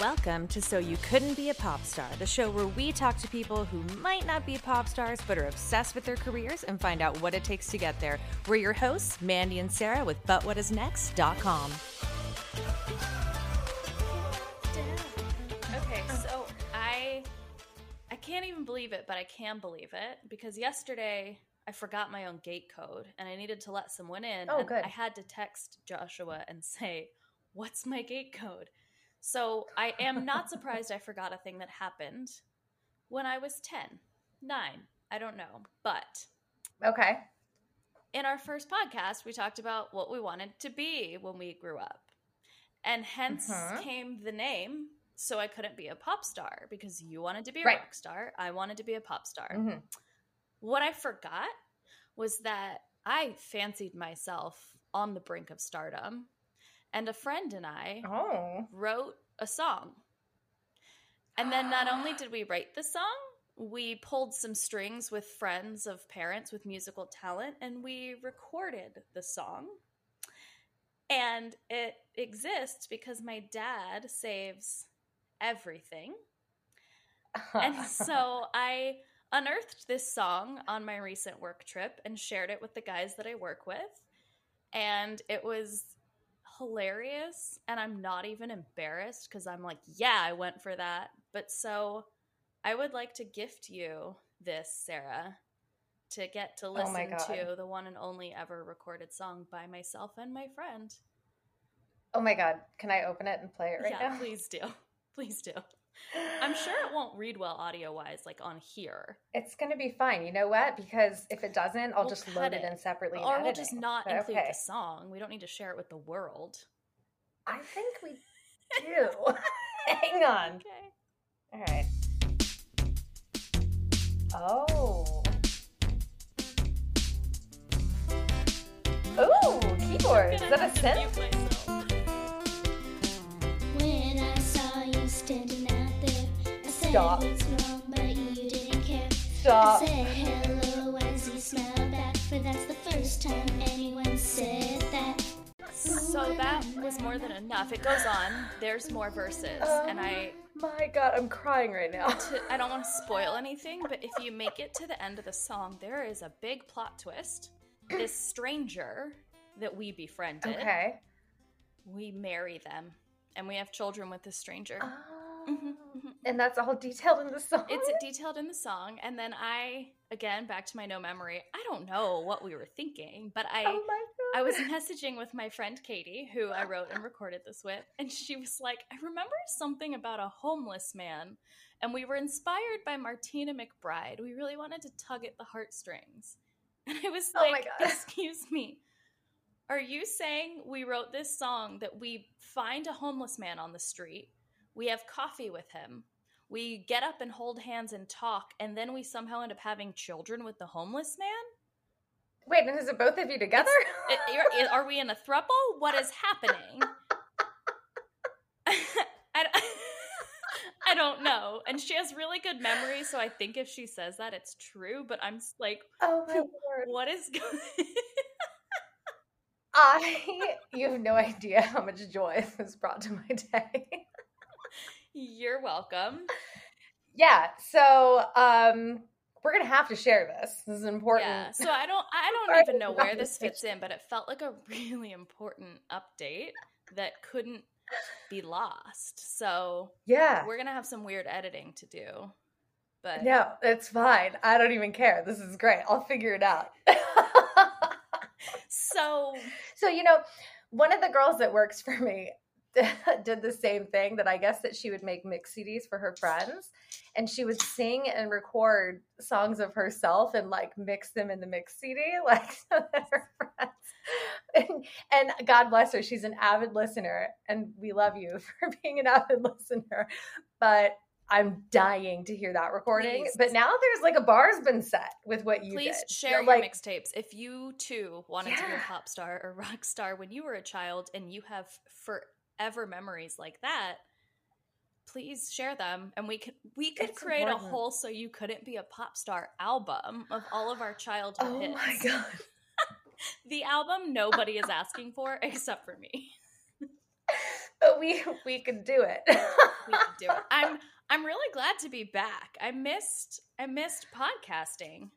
Welcome to So You Couldn't Be a Pop Star, the show where we talk to people who might not be pop stars but are obsessed with their careers and find out what it takes to get there. We're your hosts, Mandy and Sarah with ButWhatIsNext.com. Okay, so I I can't even believe it, but I can believe it because yesterday I forgot my own gate code and I needed to let someone in. Oh, and good. I had to text Joshua and say, What's my gate code? So I am not surprised I forgot a thing that happened when I was 10, 9, I don't know. But Okay. in our first podcast, we talked about what we wanted to be when we grew up. And hence Mhm. came the name. So I couldn't be a pop star because you wanted to be a Right. rock star. I wanted to be a pop star. Mhm. What I forgot was that I fancied myself on the brink of stardom. And a friend and I Oh. wrote a song. And then not only did we write the song, we pulled some strings with friends of parents with musical talent and we recorded the song. And it exists because my dad saves everything. And so I unearthed this song on my recent work trip and shared it with the guys that I work with. And it was hilarious. And I'm not even embarrassed because I'm like, yeah, I went for that. But so I would like to gift you this, Sarah, to get to Oh listen God. to the one and only ever recorded song by myself and my friend. oh my god. Can I open it and play it right yeah, now? please do. Please do. I'm sure it won't read well audio wise, like on here. It's gonna be fine. You know what? Because if it doesn't, I'll We'll just load it it. in separately. Or we'll just not But include okay. the song. We don't need to share it with the world. I think we do. Hang on. Okay. All right. Oh. Ooh, keyboard. Is that a synth? Said that. So that was more than enough. It goes on. There's more verses, oh and I My god, I'm crying right now. to, I don't want to spoil anything, but if you make it to the end of the song, there is a big plot twist. This stranger that we befriended, Okay. we marry them, and we have children with this stranger. Oh. Mhm, mhm. And that's all detailed in the song. It's detailed in the song, and then I again back to my no memory. I don't know what we were thinking, but I oh. I was messaging with my friend Katie, who I wrote and recorded this with, and she was like, I remember something about a homeless man, and we were inspired by Martina McBride. We really wanted to tug at the heartstrings. And I was Oh like, God. Excuse me, are you saying we wrote this song that we find a homeless man on the street, we have coffee with him, we get up and hold hands and talk, and then we somehow end up having children with the homeless man? Wait, and is it both of you together? I- are- we in a thruple? What is happening? I don't know. And she has really good memory, so I think if she says that, it's true. But I'm like, oh my lord. what is going? I you have no idea how much joy this has brought to my day. You're welcome. yeah, so um we're gonna have to share this. This is important. Yeah. So I don't. I don't even know where this fits in, but it felt like a really important update that couldn't be lost. So yeah. we're gonna have some weird editing to do. But No, it's fine. I don't even care. This is great. I'll figure it out. so so you know, one of the girls that works for me did the same thing that I guess that she would make mix CDs for her friends. And she would sing and record songs of herself and like mix them in the mix CD like so that her friends and, and God bless her she's an avid listener and we love you for being an avid listener. But I'm dying to hear that recording. Please. but now there's like a bar's been set with what you Please did. Share So, your like mixtapes. If you too wanted to be a pop star or rock star when you were a child and you have forever memories like that, please share them and we could we could It's create important. a whole so you couldn't be a pop star album of all of our childhood oh hits. my god The album nobody is asking for except for me. But we we could do it. we could do it. I'm I'm really glad to be back. I missed I missed podcasting.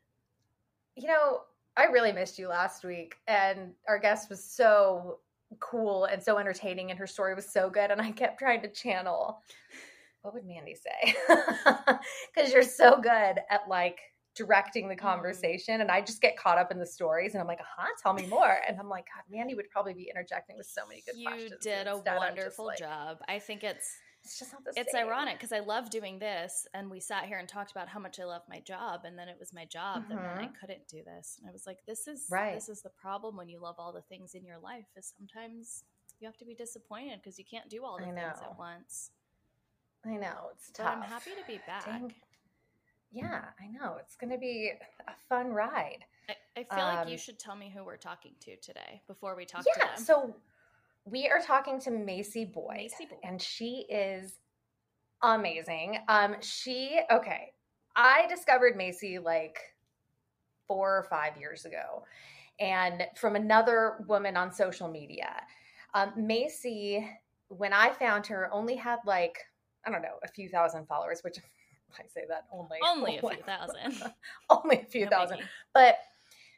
You know, I really missed you last week, and our guest was so cool and so entertaining, and her story was so good, and I kept trying to channel. What would Mandy say? Because you're so good at like directing the Mm-hmm. conversation, and I just get caught up in the stories, and I'm like, "Huh, tell me more." And I'm like, "God, Mandy would probably be interjecting with so many good You questions." did a Instead, I'm just wonderful like, job. I think it's It's just not the it's same. ironic because I love doing this, and we sat here and talked about how much I love my job, and then it was my job that meant I couldn't do this. And I was like, "This is Right. this is the problem when you love all the things in your life. Is sometimes you have to be disappointed because you can't do all the things at once." I know it's But tough. I'm happy to be back. Dang. Yeah, I know it's going to be a fun ride. I, I feel like you Um, should tell me who we're talking to today before we talk yeah, to them. so we are talking to Macey Boyd, Macey Boyd. and she is amazing. Um, she okay. I discovered Macey like four or five years ago, and from another woman on social media. Um, Macey, when I found her, only had like I don't know a few thousand followers, which I say that only Only a few thousand. only a few No thousand biggie. but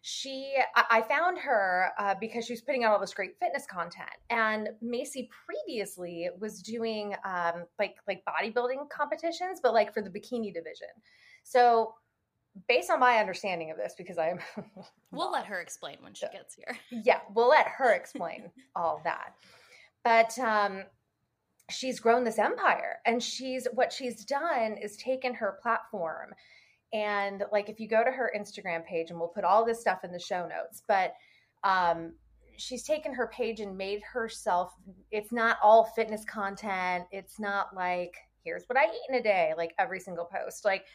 she I, found her uh, because she was putting out all this great fitness content and macey previously was doing um, like like bodybuilding competitions but like for the bikini division. So based on my understanding of this because i'm We'll let her explain when she gets here. yeah we'll let her explain all that. But um she's grown this empire and she's what she's done is taken her platform and like if you go to her instagram page and we'll put all this stuff in the show notes but um she's taken her page and made herself it's not all fitness content. It's not like here's what i eat in a day like every single post. Like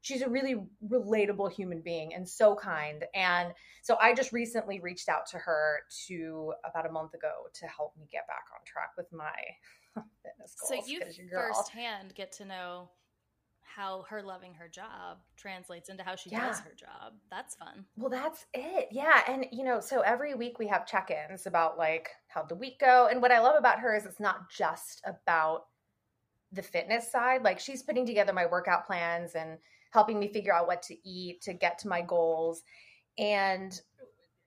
she's a really relatable human being and so kind. And so i just recently reached out to her to about a month ago to help me get back on track with my fitness So goals you your girl- firsthand get to know how her loving her job translates into how she does her job. That's fun. Well, that's it. Yeah. And, you know, so every week we have check ins about like how'd the week go. And what I love about her is it's not just about the fitness side. Like she's putting together my workout plans and helping me figure out what to eat to get to my goals. And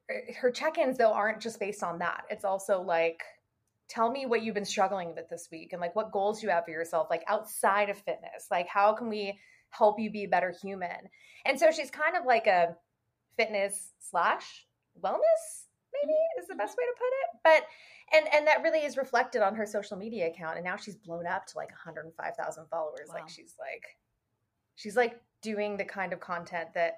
uh, her check ins, though, aren't just based on that. It's also like, tell me what you've been struggling with this week and like what goals you have for yourself, like outside of fitness. Like, how can we help you be a better human? And so she's kind of like a fitness slash wellness maybe mm-hmm. is the mm-hmm. best way to put it but and and that really is reflected on her social media account and now she's blown up to like 105000 followers Wow. like she's like she's like doing the kind of content that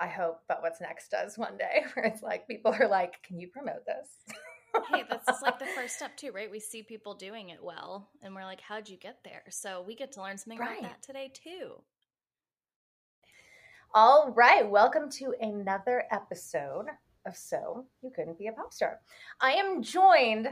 i hope but what's next does one day where it's like people are like can you promote this hey, that's like the first step too, right? We see people doing it well, and we're like, "How'd you get there?" So we get to learn something Right. about that today too. All right, welcome to another episode of So You Couldn't Be a Pop Star. I am joined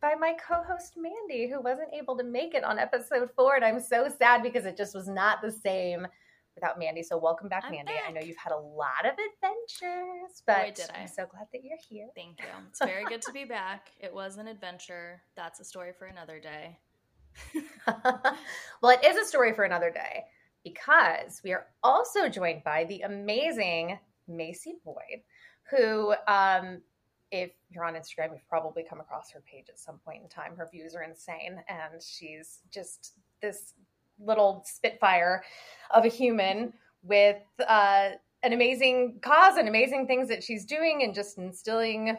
by my co host Mandy, who wasn't able to make it on episode four, and I'm so sad because it just was not the same without Mandy. So, welcome back, I'm Mandy. I know you've had a lot of adventures, but did I. I'm so glad that you're here. Thank you. It's very good to be back. It was an adventure. That's a story for another day. well, it is a story for another day because we are also joined by the amazing Macey Boyd, who, um, if you're on Instagram, you've probably come across her page at some point in time. Her views are insane, and she's just this little spitfire of a human with uh, an amazing cause and amazing things that she's doing, and just instilling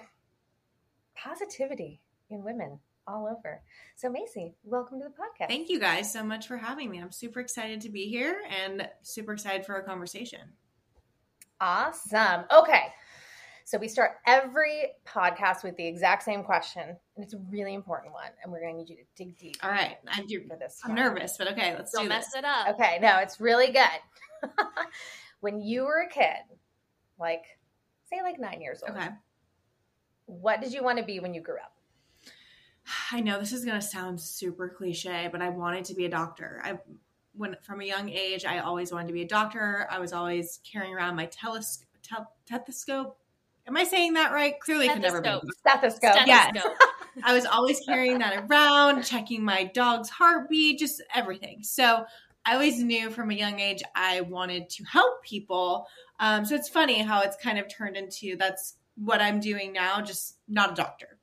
positivity in women all over. So, Macey, welcome to the podcast. Thank you guys so much for having me. I'm super excited to be here and super excited for our conversation. Awesome. Okay. So we start every podcast with the exact same question, and it's a really important one, and we're going to need you to dig deep. All right. I'm, you're- for this. I'm one. nervous, but okay, let's Don't do mess this. it up. Okay, no, it's really good. when you were a kid, like say like nine years old, Okay. what did you want to be when you grew up? I know this is going to sound super cliche, but I wanted to be a doctor. I when from a young age, I always wanted to be a doctor. I was always carrying around my teles- tel- stethoscope. Am I saying that right? Clearly, could never be. Stethoscope. Stethoscope. Yeah. I was always carrying that around, checking my dog's heartbeat, just everything. So I always knew from a young age I wanted to help people. Um, so it's funny how it's kind of turned into that's what I'm doing now, just not a doctor.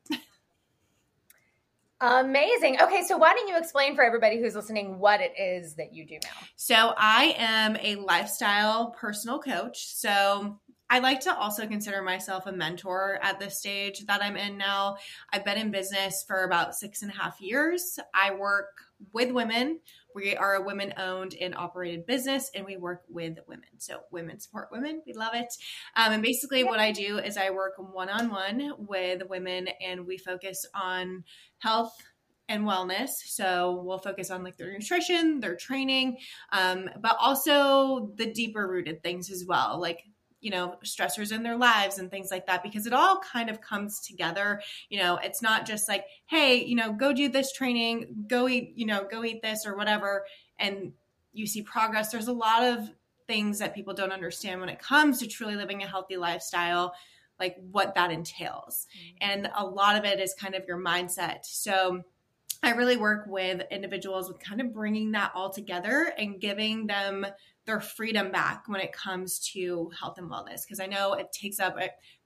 Amazing. Okay, so why don't you explain for everybody who's listening what it is that you do now? So I am a lifestyle personal coach. So I like to also consider myself a mentor at this stage that I'm in now. I've been in business for about six and a half years. I work with women. We are a women owned and operated business, and we work with women. So, women support women. We love it. Um, and basically, what I do is I work one on one with women, and we focus on health and wellness. So we'll focus on like their nutrition, their training, um, but also the deeper rooted things as well, like you know stressors in their lives and things like that because it all kind of comes together. You know it's not just like hey you know go do this training go eat you know go eat this or whatever and you see progress. There's a lot of things that people don't understand when it comes to truly living a healthy lifestyle like what that entails. Mm-hmm. and a lot of it is kind of your mindset. So I really work with individuals with kind of bringing that all together and giving them their freedom back when it comes to health and wellness. Because i know it takes up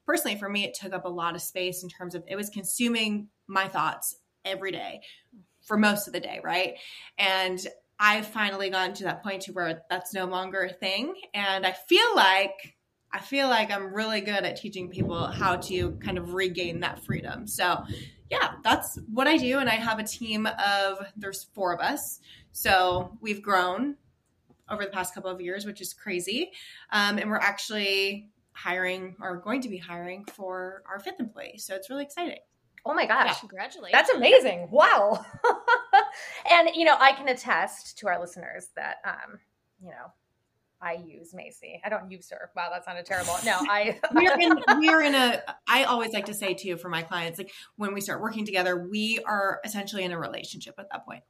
personally for me it took up a lot of space in terms of it was consuming my thoughts every day for most of the day right? And i've finally gotten to that point to where that's no longer a thing. And i feel like i feel like i'm really good at teaching people how to kind of regain that freedom. So yeah that's what i do. And i have a team of there's four of us. So we've grown over the past couple of years, which is crazy. Um, and we're actually hiring or going to be hiring for our fifth employee. So it's really exciting. Oh my gosh. Yeah, congratulations. That's amazing. Wow. and, you know, I can attest to our listeners that, um, you know, I use Macey. I don't use her. Wow, that sounded terrible. No, I we're in we're in a I always like to say too for my clients, like when we start working together, we are essentially in a relationship at that point.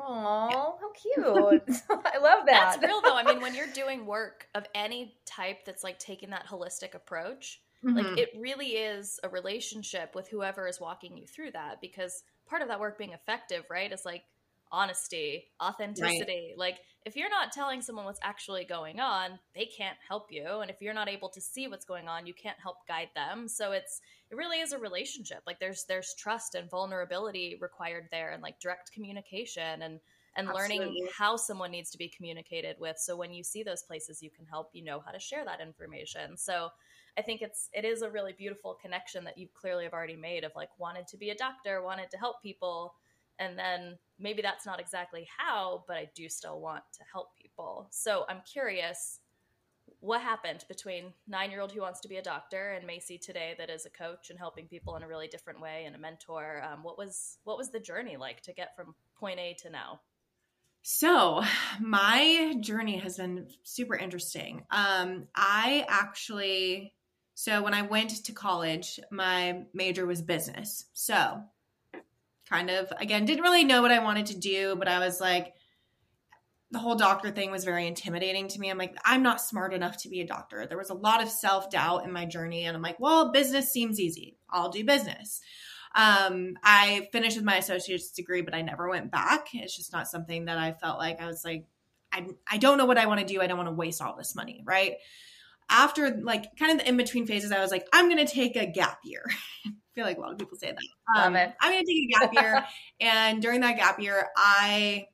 Oh, how cute. I love that. That's real though. I mean, when you're doing work of any type that's like taking that holistic approach, mm-hmm. like it really is a relationship with whoever is walking you through that because part of that work being effective, right, is like honesty, authenticity. Right. Like if you're not telling someone what's actually going on, they can't help you, and if you're not able to see what's going on, you can't help guide them. So it's it really is a relationship. Like there's there's trust and vulnerability required there and like direct communication and and Absolutely. learning how someone needs to be communicated with. So when you see those places you can help, you know how to share that information. So I think it's it is a really beautiful connection that you clearly have already made of like wanted to be a doctor, wanted to help people, and then maybe that's not exactly how, but I do still want to help people. So I'm curious what happened between nine year old who wants to be a doctor and Macey today that is a coach and helping people in a really different way and a mentor. Um, what was what was the journey like to get from point A to now? So my journey has been super interesting. Um, I actually so when I went to college, my major was business. So kind of again didn't really know what I wanted to do, but I was like the whole doctor thing was very intimidating to me. I'm like, I'm not smart enough to be a doctor. There was a lot of self doubt in my journey. And I'm like, well, business seems easy. I'll do business. Um, I finished with my associate's degree, but I never went back. It's just not something that I felt like I was like, I, I don't know what I want to do. I don't want to waste all this money. Right. After like kind of the in between phases, I was like, I'm going to take a gap year. I feel like a lot of people say that. Um, I'm going to take a gap year. and during that gap year, I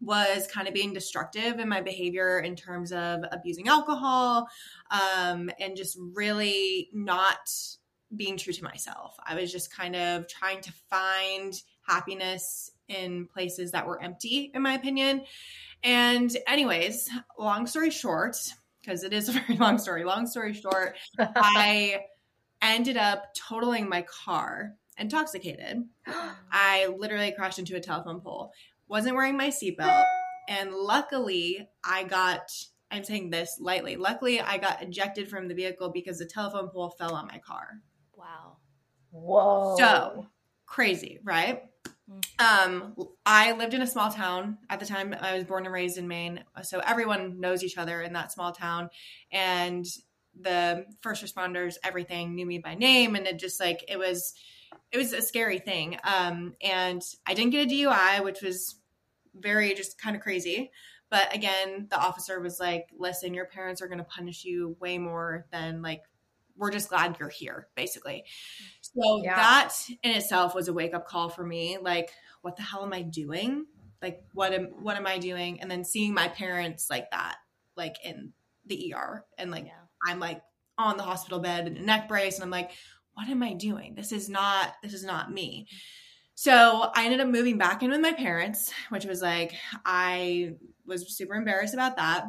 was kind of being destructive in my behavior in terms of abusing alcohol um, and just really not being true to myself. I was just kind of trying to find happiness in places that were empty, in my opinion. And, anyways, long story short, because it is a very long story, long story short, I ended up totaling my car intoxicated. I literally crashed into a telephone pole wasn't wearing my seatbelt. And luckily, I got, I'm saying this lightly, luckily, I got ejected from the vehicle because the telephone pole fell on my car. Wow. Whoa. So crazy, right? Um, I lived in a small town at the time. I was born and raised in Maine, so everyone knows each other in that small town. And the first responders, everything knew me by name, and it just like it was it was a scary thing. Um, and I didn't get a DUI, which was very just kind of crazy. But again, the officer was like, listen, your parents are going to punish you way more than like, we're just glad you're here, basically. So Yeah. that in itself was a wake up call for me. Like, what the hell am I doing? Like, what am what am I doing? And then seeing my parents like that, like in the ER, and like Yeah. I'm like on the hospital bed in a neck brace, and I'm like, what am I doing? This is not this is not me. So I ended up moving back in with my parents, which was like I was super embarrassed about that,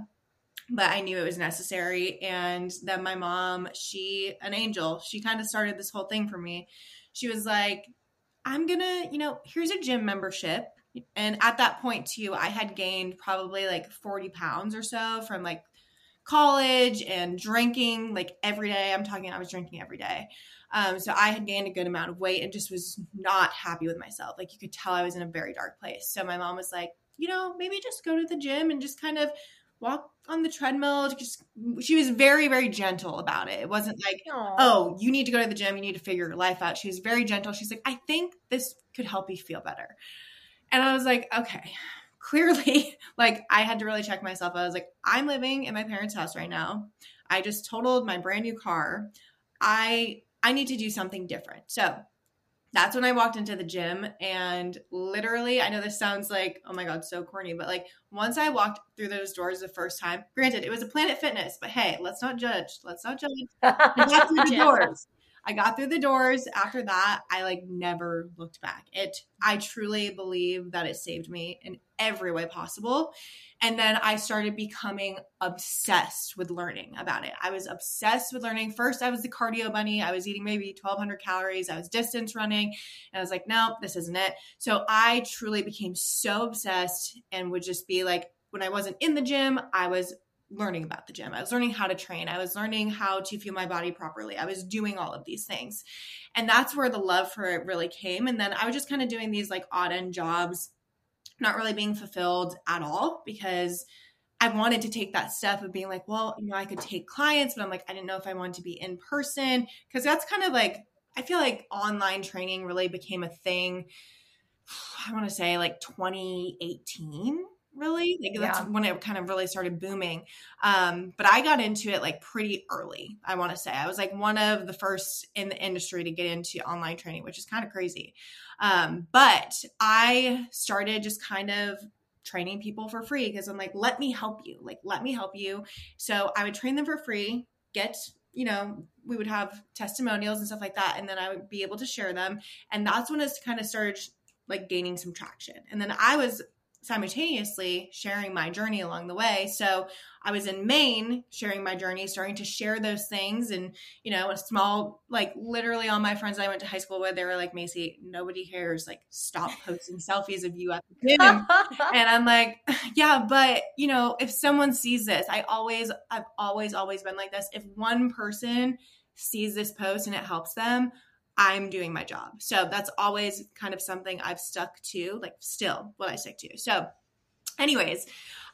but I knew it was necessary. And then my mom, she an angel, she kind of started this whole thing for me. She was like, I'm gonna, you know, here's a gym membership. And at that point too, I had gained probably like 40 pounds or so from like college and drinking like every day. I'm talking, I was drinking every day. Um, so I had gained a good amount of weight and just was not happy with myself. Like you could tell I was in a very dark place. So my mom was like, you know, maybe just go to the gym and just kind of walk on the treadmill. Just she was very, very gentle about it. It wasn't like, Aw. oh, you need to go to the gym, you need to figure your life out. She was very gentle. She's like, I think this could help you feel better. And I was like, okay. Clearly, like I had to really check myself. I was like, I'm living in my parents' house right now. I just totaled my brand new car. I I need to do something different. So that's when I walked into the gym and literally, I know this sounds like, oh my God, so corny, but like once I walked through those doors the first time, granted, it was a Planet Fitness, but hey, let's not judge. Let's not judge. I got through the doors. I got through the doors. After that, I like never looked back. It I truly believe that it saved me in every way possible. And then I started becoming obsessed with learning about it. I was obsessed with learning. First, I was the cardio bunny. I was eating maybe 1200 calories. I was distance running. And I was like, no, this isn't it. So I truly became so obsessed and would just be like, when I wasn't in the gym, I was learning about the gym. I was learning how to train. I was learning how to fuel my body properly. I was doing all of these things. And that's where the love for it really came. And then I was just kind of doing these like odd end jobs, not really being fulfilled at all because I wanted to take that step of being like, well, you know, I could take clients, but I'm like, I didn't know if I wanted to be in person because that's kind of like, I feel like online training really became a thing. I want to say like 2018 really like that's Yeah. when it kind of really started booming. Um but i got into it like pretty early i want to say. I was like one of the first in the industry to get into online training which is kind of crazy. Um but i started just kind of training people for free because i'm like let me help you. Like let me help you. So i would train them for free get you know we would have testimonials and stuff like that and then i would be able to share them. And that's when it kind of started like gaining some traction. And then i was simultaneously sharing my journey along the way. So I was in Maine sharing my journey, starting to share those things. And, you know, a small, like literally all my friends I went to high school with, they were like, Macey, nobody cares. Like, stop posting selfies of you at the gym. and I'm like, yeah, but, you know, if someone sees this, I always, I've always, always been like this. If one person sees this post and it helps them, I'm doing my job. So that's always kind of something I've stuck to, like still what I stick to. So, anyways,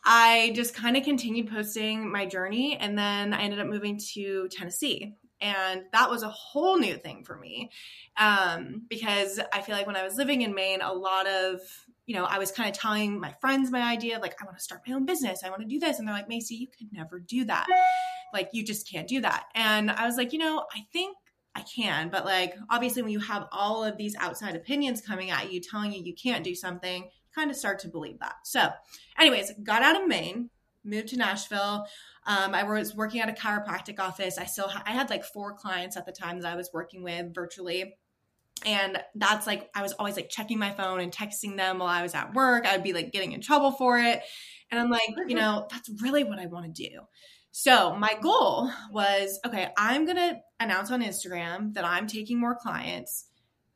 I just kind of continued posting my journey and then I ended up moving to Tennessee. And that was a whole new thing for me um, because I feel like when I was living in Maine, a lot of you know, I was kind of telling my friends my idea, like, I want to start my own business. I want to do this. And they're like, Macey, you could never do that. Like, you just can't do that. And I was like, you know, I think I can, but like obviously when you have all of these outside opinions coming at you telling you you can't do something, you kind of start to believe that. So, anyways, got out of Maine, moved to Nashville. Um, I was working at a chiropractic office. I still ha- I had like four clients at the time that I was working with virtually. And that's like I was always like checking my phone and texting them while I was at work. I would be like getting in trouble for it. And I'm like, you know, that's really what I want to do. So my goal was okay, I'm going to announce on Instagram that I'm taking more clients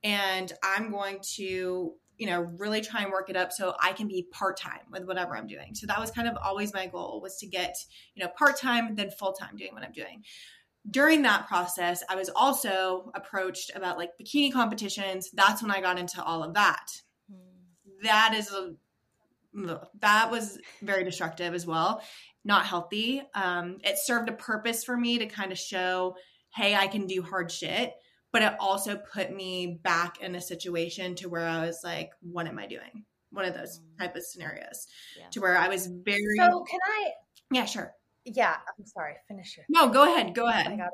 and I'm going to, you know, really try and work it up so I can be part-time with whatever I'm doing. So that was kind of always my goal was to get, you know, part-time then full-time doing what I'm doing. During that process, I was also approached about like bikini competitions. That's when I got into all of that. Hmm. That is a that was very destructive as well not healthy. Um, it served a purpose for me to kind of show, hey, I can do hard shit. but it also put me back in a situation to where I was like, what am I doing? One of those Mm. type of scenarios Yeah. to where I was very, So can I? yeah, sure. Yeah, I'm sorry. Finish your. No, go ahead. Go ahead. I got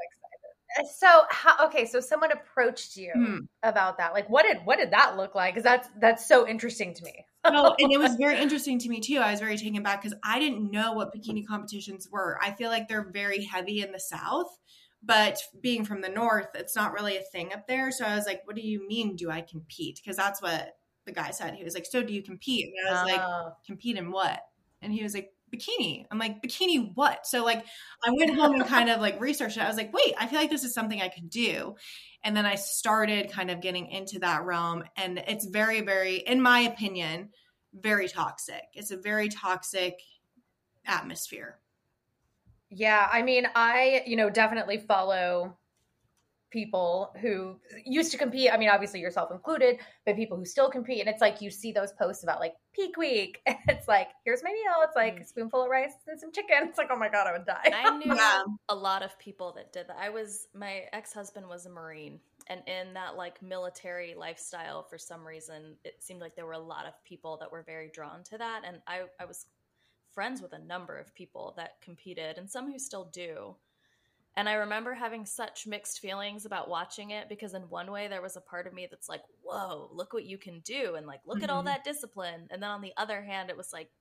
excited. So how? Okay, so someone approached you Hmm. about that. Like, what did what did that look like? Because that's that's so interesting to me. No, and it was very interesting to me too. I was very taken back because I didn't know what bikini competitions were. I feel like they're very heavy in the South, but being from the North, it's not really a thing up there. So I was like, "What do you mean? Do I compete?" Because that's what the guy said. He was like, "So do you compete?" And I was like, Oh. "Compete in what?" And he was like, "Bikini." I'm like, "Bikini what?" So like, I went home and kind of like researched it. I was like, "Wait, I feel like this is something I could do." And then I started kind of getting into that realm, and it's very, very, in my opinion, very toxic. It's a very toxic atmosphere. Yeah, I mean, I, you know, definitely follow people who used to compete. I mean, obviously yourself included, but people who still compete. And it's like you see those posts about like peak week. And it's like, here's my meal. It's like a mm. spoonful of rice and some chicken. It's like, oh my God, I would die. I knew Yeah. a lot of people that did that. I was my ex-husband was a marine and in that like military lifestyle for some reason it seemed like there were a lot of people that were very drawn to that and I I was friends with a number of people that competed and some who still do. And I remember having such mixed feelings about watching it because in one way there was a part of me that's like, "Whoa, look what you can do." And like, "Look at all Mhm. that discipline." And then on the other hand, it was like,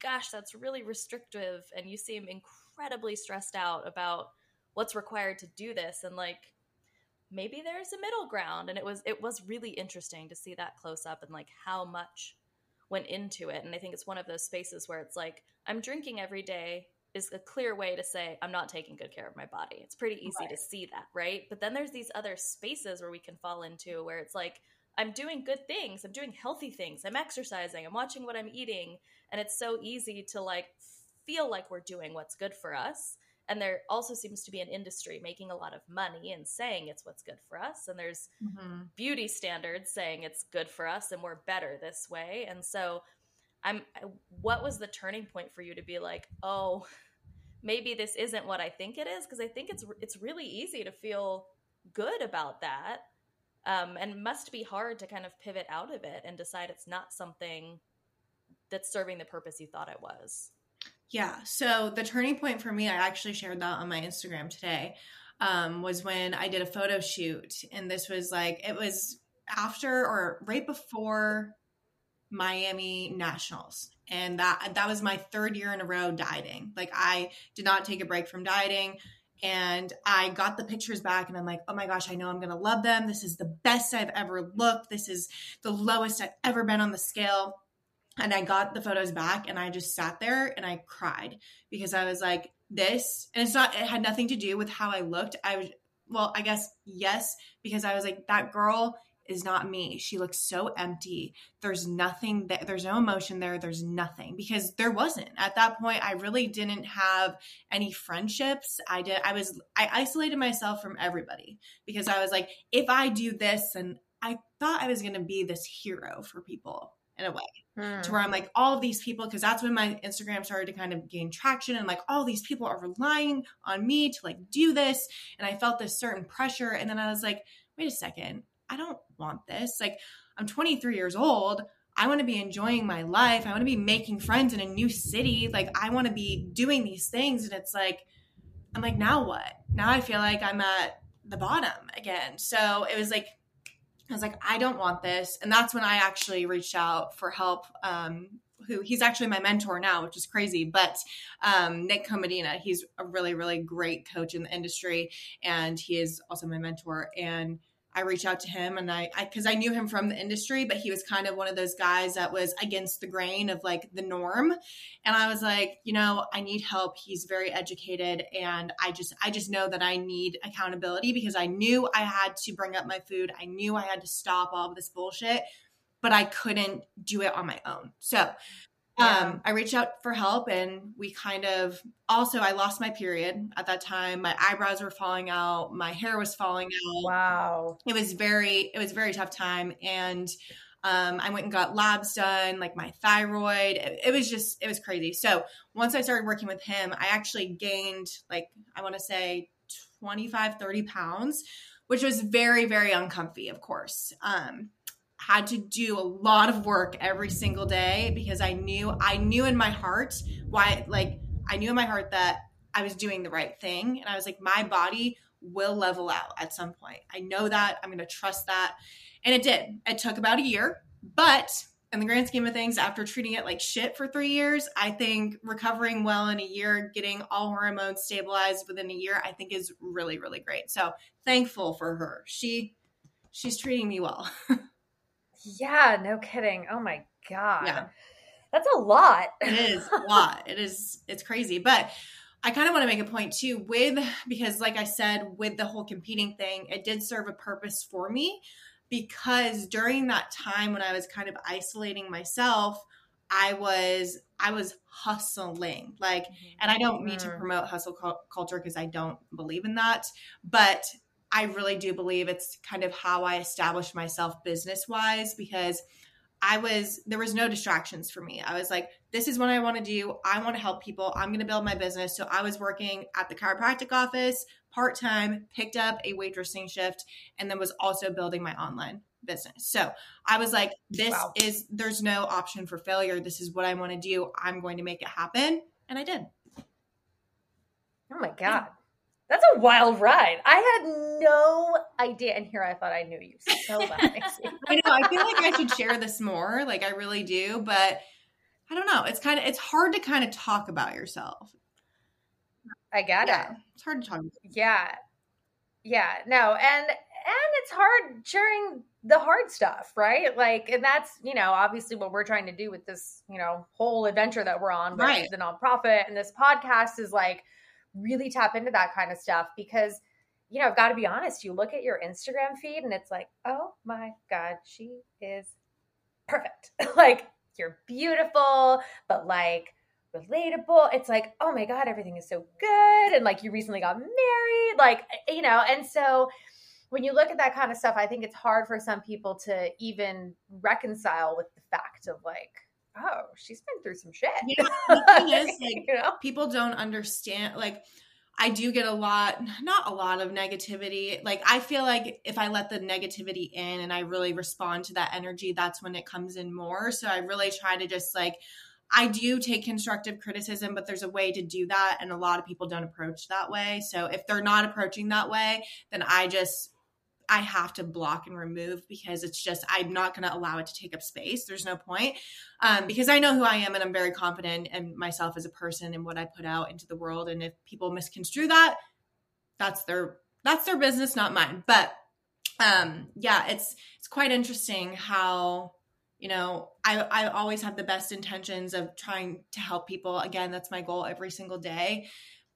"Gosh, that's really restrictive and you seem incredibly stressed out about what's required to do this." And like maybe there's a middle ground and it was it was really interesting to see that close up and like how much went into it and i think it's one of those spaces where it's like i'm drinking every day is a clear way to say i'm not taking good care of my body. It's pretty easy to see that right? But then there's these other spaces where we can fall into where it's like i'm doing good things. I'm doing healthy things. I'm exercising. I'm watching what i'm eating. And it's so easy to like feel like we're doing what's good for us. And there also seems to be an industry making a lot of money and saying it's what's good for us. And there's mm-hmm. beauty standards saying it's good for us and we're better this way. And so i'm what was the turning point for you to be like oh maybe this isn't what i think it is because i think it's it's really easy to feel good about that um, and must be hard to kind of pivot out of it and decide it's not something that's serving the purpose you thought it was Yeah. So the turning point for me, I actually shared that on my Instagram today, um, was when I did a photo shoot. And this was like, it was after or right before Miami Nationals. And that that was my third year in a row dieting. Like I did not take a break from dieting. And I got the pictures back and I'm like, oh my gosh, I know I'm gonna love them. This is the best I've ever looked. This is the lowest I've ever been on the scale and I got the photos back and I just sat there and I cried because I was like, this, and it's not, it had nothing to do with how I looked. I was, well, I guess, yes, because I was like, that girl is not me. She looks so empty. There's nothing that there's no emotion there. There's nothing because there wasn't at that point. I really didn't have any friendships. I did, I was, I isolated myself from everybody because I was like, if I do this, and I thought I was going to be this hero for people in a way Hmm. to where I'm like all of these people because that's when my Instagram started to kind of gain traction and like all these people are relying on me to like do this and I felt this certain pressure and then I was like wait a second I don't want this like I'm 23 years old I want to be enjoying my life I want to be making friends in a new city like I want to be doing these things and it's like I'm like now what now I feel like I'm at the bottom again so it was like I was like, I don't want this. And that's when I actually reached out for help. Um, who he's actually my mentor now, which is crazy. But um, Nick Comedina, he's a really, really great coach in the industry, and he is also my mentor. And I reached out to him, and I, because I, knew him from the industry, but he was kind of one of those guys that was against the grain of like the norm. And I was like, you know, I need help. He's very educated, and I just, I just know that I need accountability because I knew I had to bring up my food. I knew I had to stop all of this bullshit, but I couldn't do it on my own. So Yeah. um, I reached out for help and we kind of also I lost my period at that time. My eyebrows were falling out, my hair was falling out. Wow. It was very it was a very tough time and um, I went and got labs done, like my thyroid. It, it was just, it was crazy. So once I started working with him, I actually gained, like, I want to say 25, 30 pounds. which was very, very uncomfy, of course. Um, had to do a lot of work every single day because I knew I knew in my heart why like I knew in my heart that I was doing the right thing and I was like my body will level out at some point. I know that. I'm going to trust that. And it did. It took about a year, but in the grand scheme of things, after treating it like shit for three years, I think recovering well in a year, getting all hormones stabilized within a year, I think is really, really great. So thankful for her. She she's treating me well. Yeah, no kidding. Oh my god. Yeah. That's a lot. it is a lot. It is it's crazy. But I kind of want to make a point too with because like I said with the whole competing thing, it did serve a purpose for me because during that time when I was kind of isolating myself, I was I was hustling. Like and I don't mean to Mhm. promote hustle cul- culture because I don't believe in that, but I really do believe it's kind of how I established myself business wise because I was there was no distractions for me. I was like, this is what I want to do. I want to help people. I'm going to build my business. So I was working at the chiropractic office part time, picked up a waitressing shift, and then was also building my online business. So I was like, this Wow. is there's no option for failure. This is what I want to do. I'm going to make it happen, and I did. Oh my god. That's a wild ride. I had no idea. And here I thought I knew you so well. I know. I feel like I should share this more. Like I really do, but I don't know. It's kind of it's hard to kind of talk about yourself. I get it. It's hard to talk. About. Yeah. Yeah. No, and and it's hard sharing the hard stuff, right? Like, and that's, you know, obviously what we're trying to do with this, you know, whole adventure that we're on Right. the nonprofit and this podcast is like really tap into that kind of stuff because you know, I've got to be honest, you look at your Instagram feed and it's like, oh my God, she is perfect. like, you're beautiful, but like relatable. It's like, oh my God, everything is so good. And like, you recently got married, like, you know, and so when you look at that kind of stuff, I think it's hard for some people to even reconcile with the fact of like, oh, she's been through some shit. Yeah, the thing is, like, you know? people don't understand like I do get a lot, not a lot of negativity. Like I feel like if I let the negativity in and I really respond to that energy, that's when it comes in more. So I really try to just like I do take constructive criticism, but there's a way to do that and a lot of people don't approach that way. So if they're not approaching that way, then I just I have to block and remove because it's just I'm not going to allow it to take up space. There's no point um, because I know who I am and I'm very confident in myself as a person and what I put out into the world. And if people misconstrue that, that's their that's their business, not mine. But um, yeah, it's it's quite interesting how you know I I always have the best intentions of trying to help people. Again, that's my goal every single day.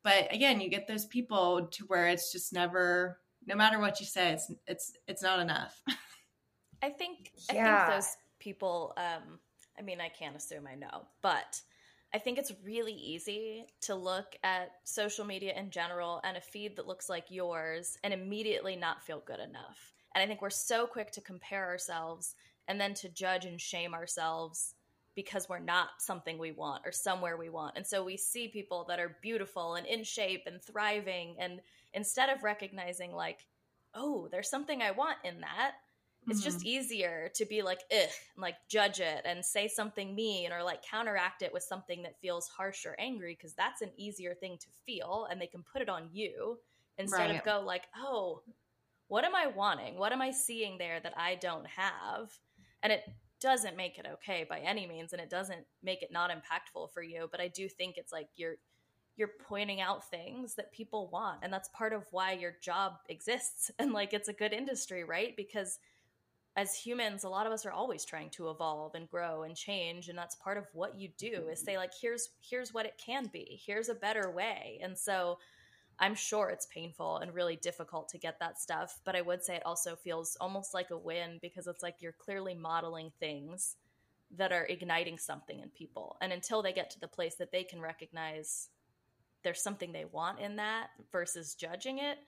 But again, you get those people to where it's just never, no matter what you say, it's it's it's not enough. I think Yeah. I think those people um I mean I can't assume I know, but I think it's really easy to look at social media in general and a feed that looks like yours and immediately not feel good enough. And I think we're so quick to compare ourselves and then to judge and shame ourselves because we're not something we want or somewhere we want. And so we see people that are beautiful and in shape and thriving and instead of recognizing like, oh, there's something I want in that, it's just mm-hmm. easier to be like, ugh, and like judge it and say something mean or like counteract it with something that feels harsh or angry because that's an easier thing to feel and they can put it on you instead Right. of go like, oh, what am I wanting? What am I seeing there that I don't have? And it doesn't make it okay by any means and it doesn't make it not impactful for you, but I do think it's like you're you're pointing out things that people want and that's part of why your job exists and like it's a good industry, right? Because as humans a lot of us are always trying to evolve and grow and change and that's part of what you do is say like here's here's what it can be. Here's a better way. And so i'm sure it's painful and really difficult to get that stuff but i would say it also feels almost like a win because it's like you're clearly modeling things that are igniting something in people. And until they get to the place that they can recognize there's something they want in that versus judging it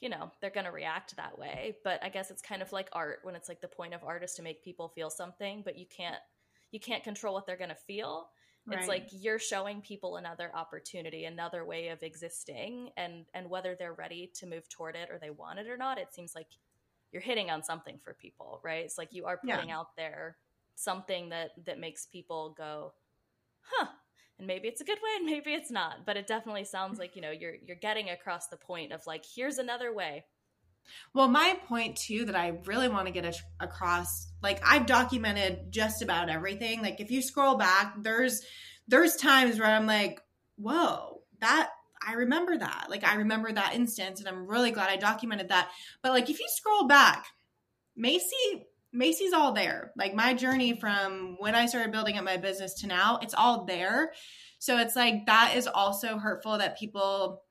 you know they're going to react that way but i guess it's kind of like art when it's like the point of art is to make people feel something but you can't you can't control what they're going to feel It's like you're showing people another opportunity, another way of existing, and and whether they're ready to move toward it or they want it or not, it seems like you're hitting on something for people, right? It's like you are Yeah. putting out there something that that makes people go, "Huh." And maybe it's a good way and maybe it's not, but it definitely sounds like, you know, you're you're getting across the point of like here's another way. Well, my point too that I really want to get across, like I've documented just about everything. Like if you scroll back, there's there's times where I'm like, whoa, that I remember that. Like I remember that instance, and I'm really glad I documented that. But like if you scroll back, Macey Macey's all there. Like my journey from when I started building up my business to now, it's all there. So it's like that is also hurtful that people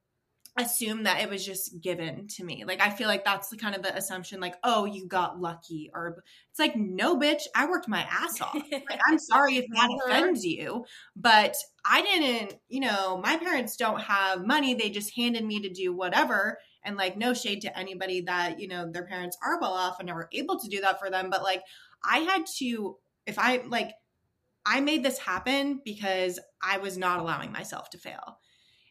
assume that it was just given to me. Like I feel like that's the kind of the assumption like, "Oh, you got lucky." Or it's like, "No, bitch, I worked my ass off." Like I'm sorry if that offends you, but I didn't, you know, my parents don't have money. They just handed me to do whatever and like no shade to anybody that, you know, their parents are well off and are able to do that for them, but like I had to if I like I made this happen because I was not allowing myself to fail.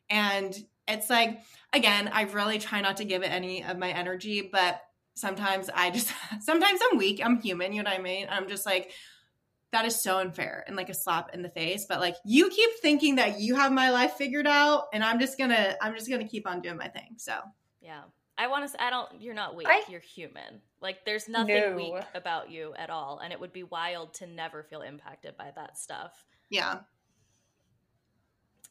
And it's like, again, I really try not to give it any of my energy, but sometimes I just, sometimes I'm weak. I'm human. You know what I mean? I'm just like, that is so unfair and like a slap in the face. But like, you keep thinking that you have my life figured out, and I'm just gonna, I'm just gonna keep on doing my thing. So, Yeah. I want to. I don't. You're not weak. I- you're human. Like there's nothing No. weak about you at all, and it would be wild to never feel impacted by that stuff. yeah.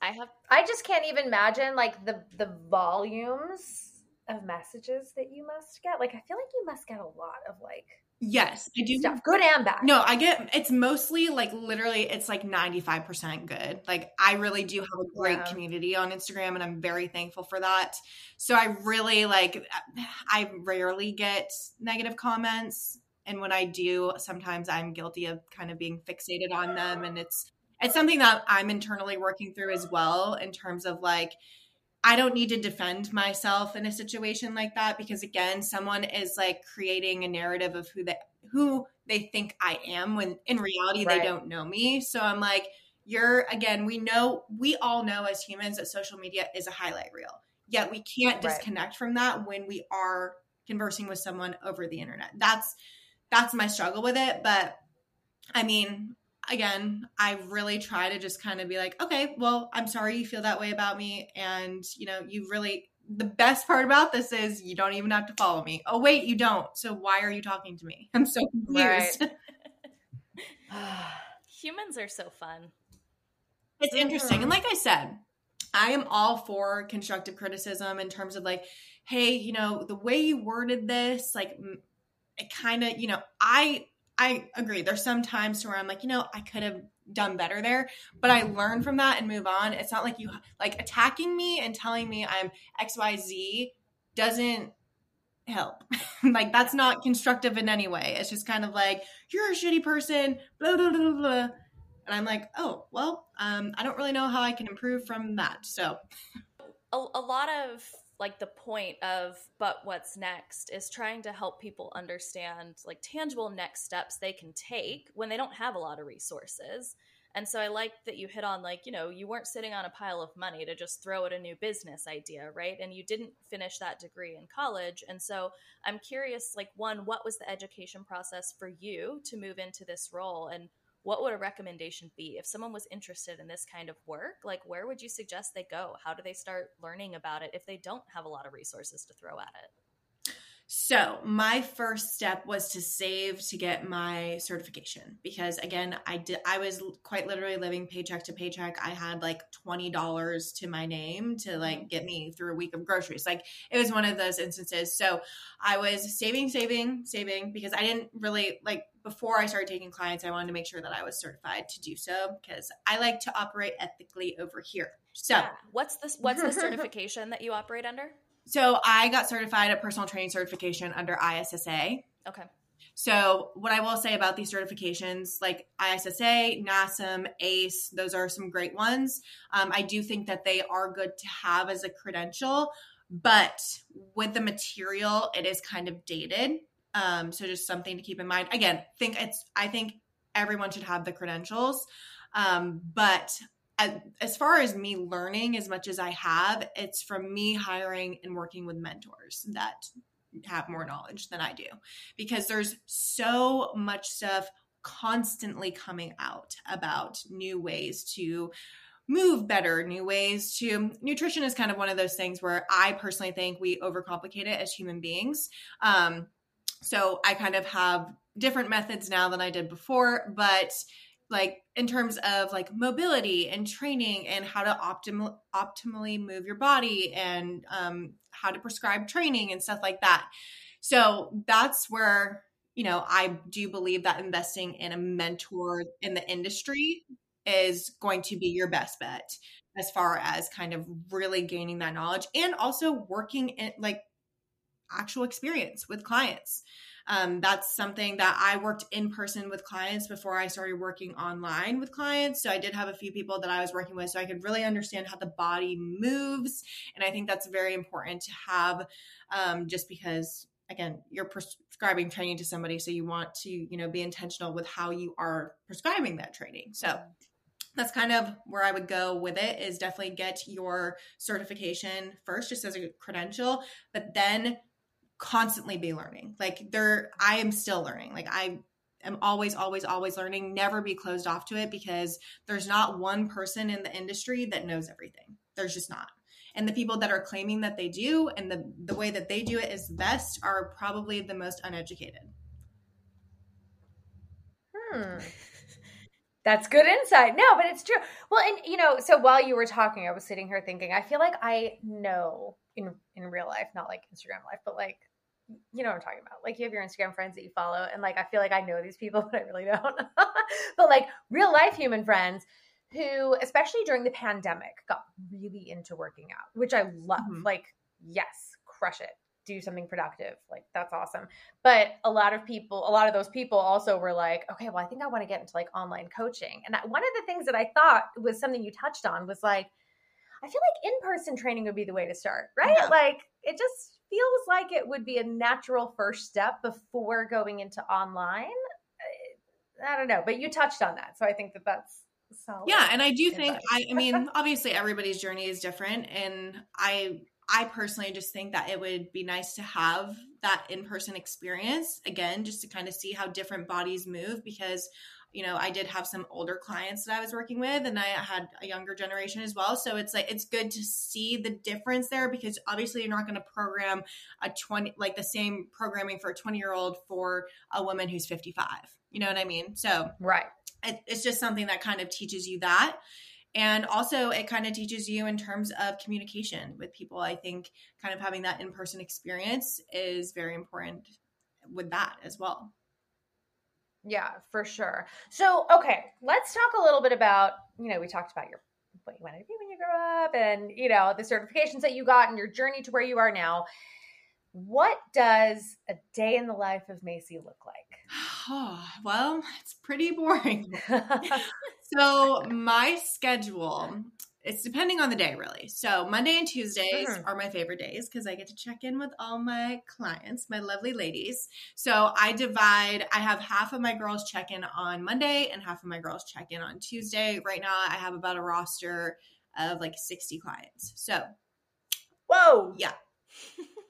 I have. I just can't even imagine like the the volumes of messages that you must get. Like I feel like you must get a lot of like Yes, I do. stuff, good and bad. No, I get it's mostly like literally it's like 95% good. Like I really do have a great Yeah. community on Instagram and I'm very thankful for that. So I really like I rarely get negative comments and when I do, sometimes I'm guilty of kind of being fixated on them and it's it's something that I'm internally working through as well in terms of like I don't need to defend myself in a situation like that because again, someone is like creating a narrative of who they who they think I am when in reality Right. they don't know me. So I'm like, you're again, we know we all know as humans that social media is a highlight reel. Yet we can't Right. disconnect from that when we are conversing with someone over the internet. That's that's my struggle with it, but I mean, again, I really try to just kind of be like, okay, well, I'm sorry you feel that way about me. And, you know, you really, the best part about this is you don't even have to follow me. Oh, wait, you don't. So why are you talking to me? I'm so confused. Right. Humans are so fun. it's interesting. And like I said, I am all for constructive criticism in terms of like, hey, you know, the way you worded this, like, it kind of, you know, I I agree. There's some times where I'm like, you know, I could have done better there, but I learn from that and move on. It's not like you like attacking me and telling me I'm XYZ doesn't help. like that's not constructive in any way. It's just kind of like you're a shitty person, blah blah blah. blah. And I'm like, oh well, um, I don't really know how I can improve from that. So a, a lot of like the point of but what's next? is trying to help people understand like tangible next steps they can take when they don't have a lot of resources. And so i like that you hit on like you know you weren't sitting on a pile of money to just throw at a new business idea right? And you didn't finish that degree in college. And so i'm curious like one what was the education process for you to move into this role? And what would a recommendation be if someone was interested in this kind of work? Like where would you suggest they go? How do they start learning about it if they don't have a lot of resources to throw at it So, my first step was to save to get my certification because again, I did I was quite literally living paycheck to paycheck. I had like $20 to my name to like mm-hmm. get me through a week of groceries. Like it was one of those instances. So, I was saving, saving, saving because I didn't really like before I started taking clients, I wanted to make sure that I was certified to do so because I like to operate ethically over here. So, Yeah. what's this what's the certification that you operate under so I got certified at personal training certification under ISSA. okay So, what I will say about these certifications, like ISSA, NASM, ACE, those are some great ones. Um, I do think that they are good to have as a credential, but with the material, it is kind of dated. Um, so, just something to keep in mind. Again, think it's. I think everyone should have the credentials. Um, but as, far as me learning as much as I have, it's from me hiring and working with mentors that have more knowledge than I do because there's so much stuff constantly coming out about new ways to move better, new ways to nutrition is kind of one of those things where I personally think we overcomplicate it as human beings. Um, so I kind of have different methods now than I did before, but like in terms of like mobility and training and how to optimal optimally move your body and um, how to prescribe training and stuff like that. So that's where you know I do believe that investing in a mentor in the industry is going to be your best bet as far as kind of really gaining that knowledge and also working in like actual experience with clients. Um, that's something that I worked in person with clients before I started working online with clients. So I did have a few people that I was working with so I could really understand how the body moves. And I think that's very important to have um, just because again you're prescribing training to somebody so you want to you know be intentional with how you are prescribing that training so that's kind of where I would go with it is definitely get your certification first just as a credential but then constantly be learning. Like there I am still learning. Like I am always always always learning, never be closed off to it because there's not one person in the industry that knows everything. There's just not. And the people that are claiming that they do and the the way that they do it is best are probably the most uneducated. Hmm. That's good insight. No, but it's true. Well, and you know, so while you were talking, I was sitting here thinking, I feel like I know in in real life, not like Instagram life, but like you know what I'm talking about. Like you have your Instagram friends that you follow, and like I feel like I know these people, but I really don't. but like real life human friends who, especially during the pandemic, got really into working out, which I love. Mm-hmm. Like, yes, crush it. Do something productive. Like that's awesome. But a lot of people, a lot of those people also were like, okay, well, I think I want to get into like online coaching. And one of the things that I thought was something you touched on was like, I feel like in person training would be the way to start, right? Yeah. Like it just feels like it would be a natural first step before going into online. I don't know, but you touched on that. So I think that that's solid. Yeah. And I do think, I, I mean, obviously everybody's journey is different. And I, I personally just think that it would be nice to have that in person experience again, just to kind of see how different bodies move because you know, I did have some older clients that I was working with and I had a younger generation as well. So it's like it's good to see the difference there because obviously you're not going to program a 20 like the same programming for a 20 year old for a woman who's 55. You know what I mean? So Right. It, it's just something that kind of teaches you that. And also, it kind of teaches you in terms of communication with people. I think kind of having that in person experience is very important with that as well. Yeah, for sure. So, okay, let's talk a little bit about, you know, we talked about your what you wanted to be when you grow up and, you know, the certifications that you got and your journey to where you are now. What does a day in the life of Macey look like? Oh, well, it's pretty boring. so, my schedule it's depending on the day really. So monday and tuesdays mm-hmm. are my favorite days because i get to check in with all my clients my lovely ladies. So i divide i have half of my girls check in on monday and half of my girls check in on tuesday. Right now i have about a roster of like 60 clients. So whoa! Yeah.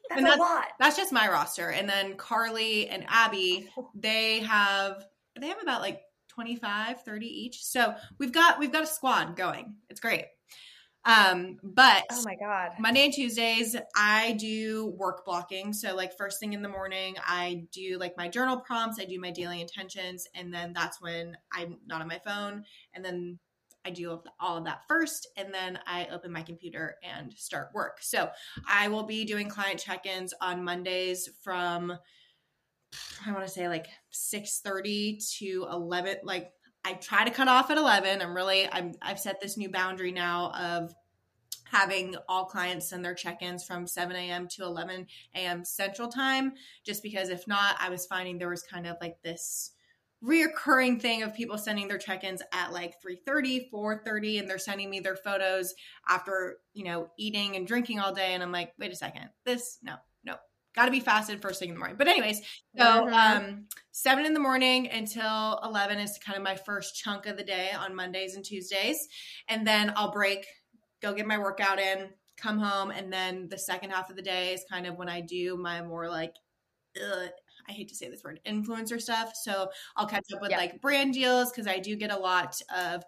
That's, that's a lot. that's just my roster. And then carly and abby they have they have about like 25 30 each. So we've got we've got a squad going. It's great um, but oh my god, Monday and Tuesdays I do work blocking. So like first thing in the morning, I do like my journal prompts, I do my daily intentions, and then that's when I'm not on my phone, and then I do all of that first, and then I open my computer and start work. So I will be doing client check-ins on Mondays from I want to say like six thirty to eleven, like I try to cut off at 11. I'm really, I'm, I've set this new boundary now of having all clients send their check-ins from 7 a.m. to 11 a.m. Central Time, just because if not, I was finding there was kind of like this reoccurring thing of people sending their check-ins at like 3.30 4.30 and they're sending me their photos after you know eating and drinking all day and i'm like wait a second this no no got to be fasted first thing in the morning. But anyways, so Mhm. um, seven in the morning until eleven is kind of my first chunk of the day on Mondays and Tuesdays, and then I'll break, go get my workout in, come home, and then the second half of the day is kind of when I do my more like, ugh, I hate to say this word, influencer stuff. So I'll catch up with Yeah. like brand deals because I do get a lot of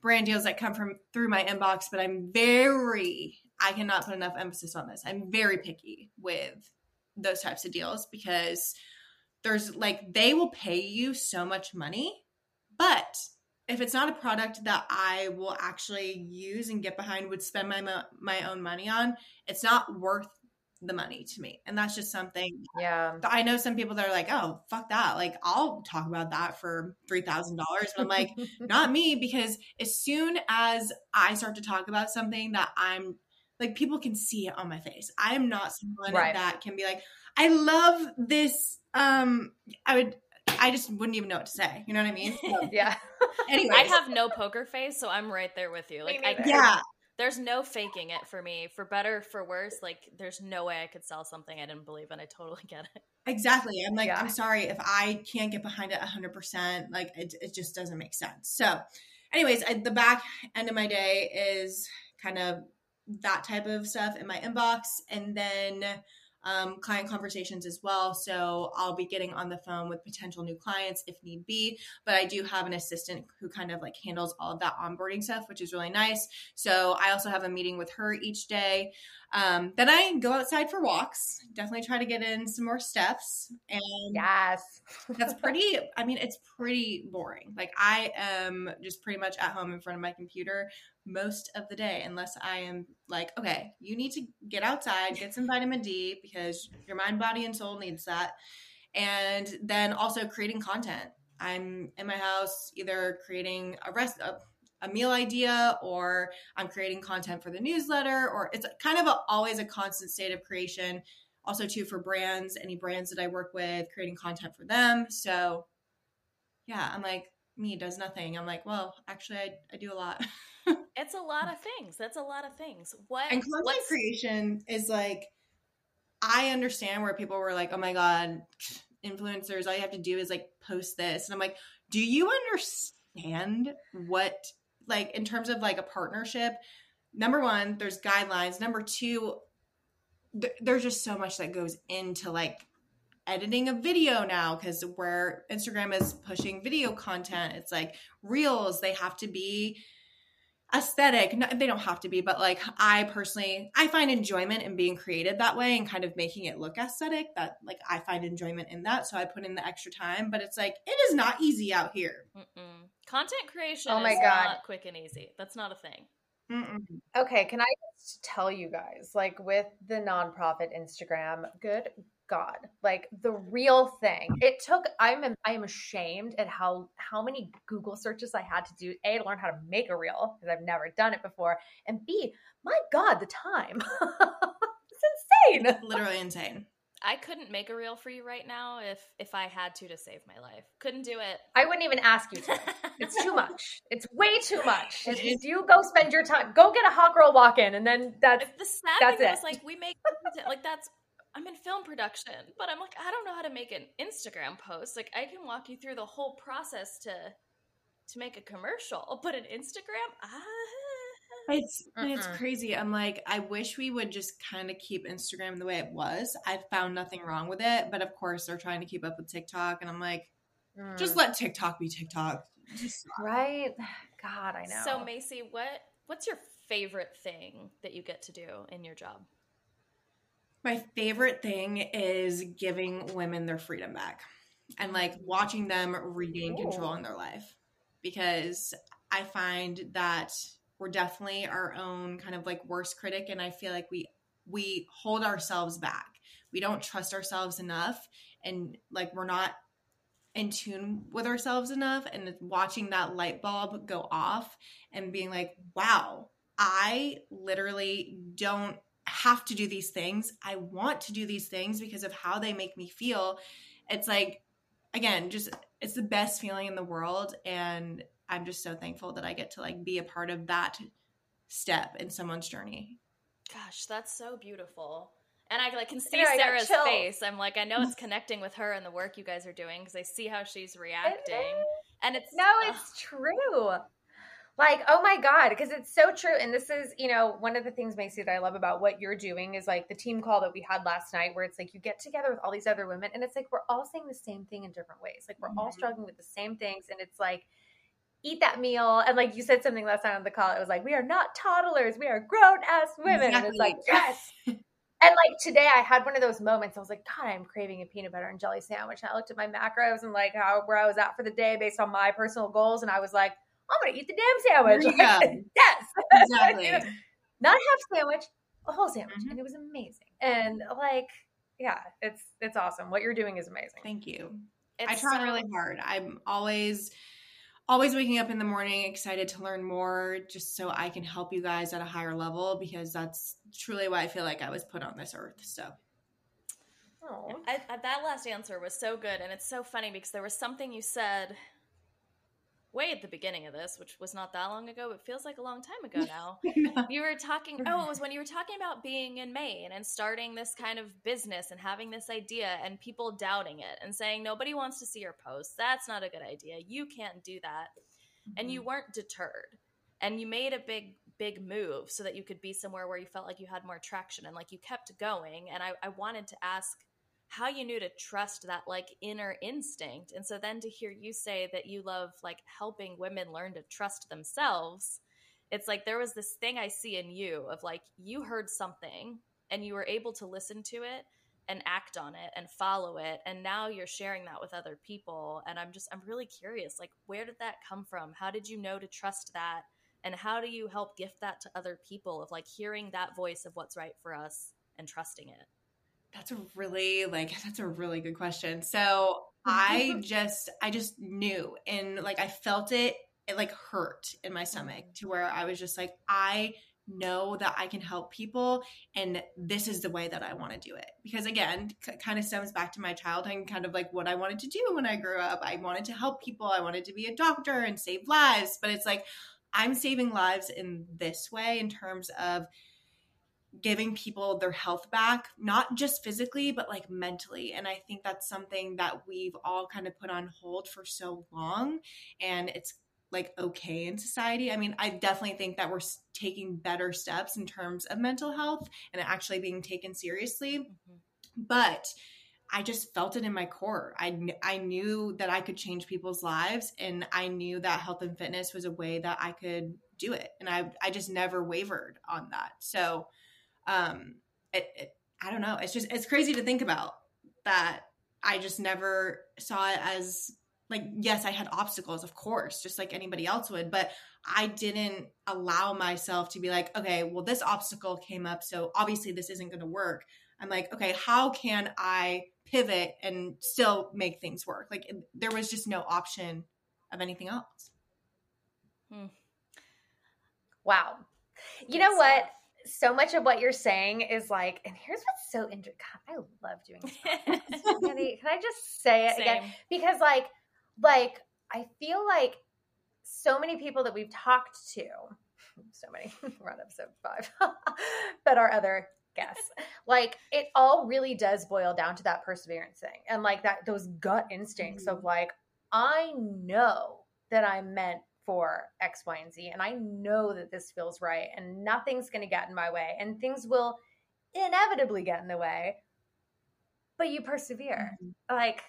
brand deals that come from through my inbox, but I'm very I cannot put enough emphasis on this. I'm very picky with those types of deals because there's like they will pay you so much money, but if it's not a product that I will actually use and get behind, would spend my mo- my own money on, it's not worth the money to me. And that's just something Yeah. I know some people that are like, "Oh, fuck that." Like, I'll talk about that for $3,000. But I'm like, not me because as soon as I start to talk about something that I'm like people can see it on my face. I am not someone Right. that can be like, I love this um I would I just wouldn't even know what to say. You know what I mean? yeah. Anyway, I have no poker face, so I'm right there with you. Like, I, yeah, there's no faking it for me. For better, for worse, like, there's no way I could sell something I didn't believe in. I totally get it. Exactly. I'm like, Yeah. I'm sorry if I can't get behind it 100%. Like, it, it just doesn't make sense. So, anyways, I, the back end of my day is kind of that type of stuff in my inbox. And then um, client conversations as well. So, I'll be getting on the phone with potential new clients if need be. But I do have an assistant who kind of like handles all of that onboarding stuff, which is really nice. So, I also have a meeting with her each day. Um, then I go outside for walks. Definitely try to get in some more steps, and Yes. that's pretty. I mean, it's pretty boring. Like I am just pretty much at home in front of my computer most of the day, unless I am like, okay, you need to get outside, get some vitamin D because your mind, body, and soul needs that, and then also creating content. I'm in my house either creating a rest. A, a meal idea or I'm creating content for the newsletter or it's kind of a, always a constant state of creation also too for brands any brands that I work with creating content for them so yeah I'm like me does nothing I'm like well actually I, I do a lot It's a lot of things. That's a lot of things. What? and content creation is like I understand where people were like oh my god influencers all you have to do is like post this and I'm like do you understand what like in terms of like a partnership number one there's guidelines number two th- there's just so much that goes into like editing a video now because where instagram is pushing video content it's like reels they have to be aesthetic no, they don't have to be but like i personally i find enjoyment in being created that way and kind of making it look aesthetic that like i find enjoyment in that so i put in the extra time but it's like it is not easy out here Mm-mm. Content creation Oh my is God. not quick and easy. That's not a thing. Mm-mm. Okay, can I just tell you guys, like with the nonprofit Instagram, good God, like the real thing. It took. I'm. I am ashamed at how how many Google searches I had to do. A to learn how to make a reel because I've never done it before, and B, my God, the time. it's insane. literally insane I couldn't make a reel for you right now if if I had to to save my life. Couldn't do it. I wouldn't even ask you to. It's too much. It's way too much. It is. You go spend your time. Go get a hot girl walk in, and then that's If the sad That's thing it. was like we make like that's I'm in film production, but I'm like I don't know how to make an Instagram post. Like I can walk you through the whole process to to make a commercial, but an Instagram, ah, It's it's Mm-mm. crazy. I'm like, I wish we would just kind of keep Instagram the way it was. I found nothing wrong with it, but of course they're trying to keep up with TikTok, and I'm like, Mm. just let TikTok be TikTok. Just right. God, I know. So Macey, what what's your favorite thing that you get to do in your job? My favorite thing is giving women their freedom back, and like watching them regain control in their life, because I find that we're definitely our own kind of like worst critic, and I feel like we we hold ourselves back. We don't trust ourselves enough, and like we're not in tune with ourselves enough and watching that light bulb go off and being like, wow, I literally don't have to do these things. I want to do these things because of how they make me feel. It's like, again, just it's the best feeling in the world. And I'm just so thankful that I get to like be a part of that step in someone's journey. Gosh, that's so beautiful. And I like can see know, Sarah's face. I'm like, I know it's connecting with her and the work you guys are doing because I see how she's reacting. And it's No, it's true. Like, oh my God, because it's so true. And this is, you know, one of the things, Macey, that I love about what you're doing is like the team call that we had last night, where it's like you get together with all these other women and it's like we're all saying the same thing in different ways. Like, we're all Mhm. struggling with the same things. And it's like, eat that meal. And like you said something last night on the call, it was like, we are not toddlers, we are grown ass women. And it's like, Exactly. yes. And like today, I had one of those moments. I was like, God, I'm craving a peanut butter and jelly sandwich. And I looked at my macros and like how where I was at for the day based on my personal goals, and I was like, I'm gonna eat the damn sandwich. There you Like, yes, Exactly. You know, not half sandwich, a whole sandwich, Mhm. and it was amazing. And like, yeah, it's it's awesome. What you're doing is amazing. Thank you. it's I try so- really hard. I'm always always waking up in the morning excited to learn more just so I can help you guys at a higher level because that's truly why I feel like I was put on this earth. So Aw. I, I, that last answer was so good, and it's so funny because there was something you said way at the beginning of this, which was not that long ago, but feels like a long time ago now. you were talking, oh, it was when you were talking about being in Maine and starting this kind of business and having this idea and people doubting it and saying, nobody wants to see your posts. That's not a good idea. You can't do that. And you mm-hmm. weren't deterred. And you made a big, big move so that you could be somewhere where you felt like you had more traction and like you kept going. And I, I wanted to ask how you knew to trust that like inner instinct. And so then to hear you say that you love like helping women learn to trust themselves, it's like there was this thing I see in you of like you heard something and you were able to listen to it and act on it and follow it and now you're sharing that with other people and I'm just I'm really curious like where did that come from? How did you know to trust that? And how do you help gift that to other people of like hearing that voice of what's right for us and trusting it? That's a really like that's a really good question. So I just I just knew and like I felt it it like hurt in my stomach mm-hmm. to where I was just like I know that I can help people and this is the way that I want to do it. Because again, c- kind of stems back to my childhood and kind of like what I wanted to do when I grew up. I wanted to help people. I wanted to be a doctor and save lives, but it's like I'm saving lives in this way in terms of giving people their health back, not just physically, but like mentally. And I think that's something that we've all kind of put on hold for so long. And it's like okay in society. I mean, I definitely think that we're taking better steps in terms of mental health and actually being taken seriously. Mm-hmm. But I just felt it in my core. I, I knew that I could change people's lives and I knew that health and fitness was a way that I could do it. And I, I just never wavered on that. So, um, it, it, I don't know. It's just, it's crazy to think about that. I just never saw it as like, yes, I had obstacles, of course, just like anybody else would, but I didn't allow myself to be like, okay, well, this obstacle came up. So obviously this isn't going to work. I'm like, okay, how can I pivot and still make things work? Like, it- there was just no option of anything else. Hmm. Wow. You know what? So much of what you're saying is like, and here's what's so interesting. I love doing this. can, I, can I just say it again? Because like, like I feel like so many people that we've talked to, so many, we're on episode five, but our other guests, like it all really does boil down to that perseverance thing and like that those gut instincts of mm-hmm. like, I know that I'm meant for X, Y, and Z, and I know that this feels right, and nothing's going to get in my way, and things will inevitably get in the way, but you persevere. Mm-hmm. Like,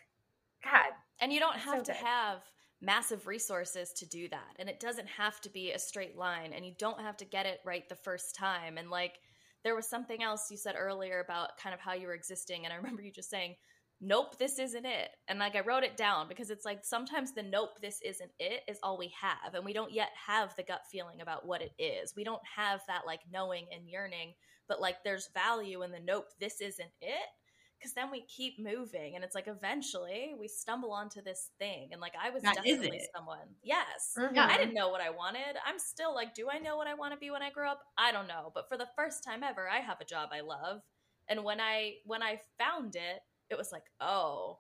God, And you don't So have to good. have massive resources to do that. And it doesn't have to be a straight line. And you don't have to get it right the first time. And like, there was something else you said earlier about kind of how you were existing. And I remember you just saying, nope, this isn't it. And like, I wrote it down because it's like sometimes the nope, this isn't it is all we have. And we don't yet have the gut feeling about what it is. We don't have that like knowing and yearning, but like, there's value in the nope, this isn't it because then we keep moving and it's like eventually we stumble onto this thing and like i was That definitely someone yes Mhm. i didn't know what i wanted i'm still like do i know what i want to be when i grow up i don't know but for the first time ever i have a job i love and when i when i found it it was like oh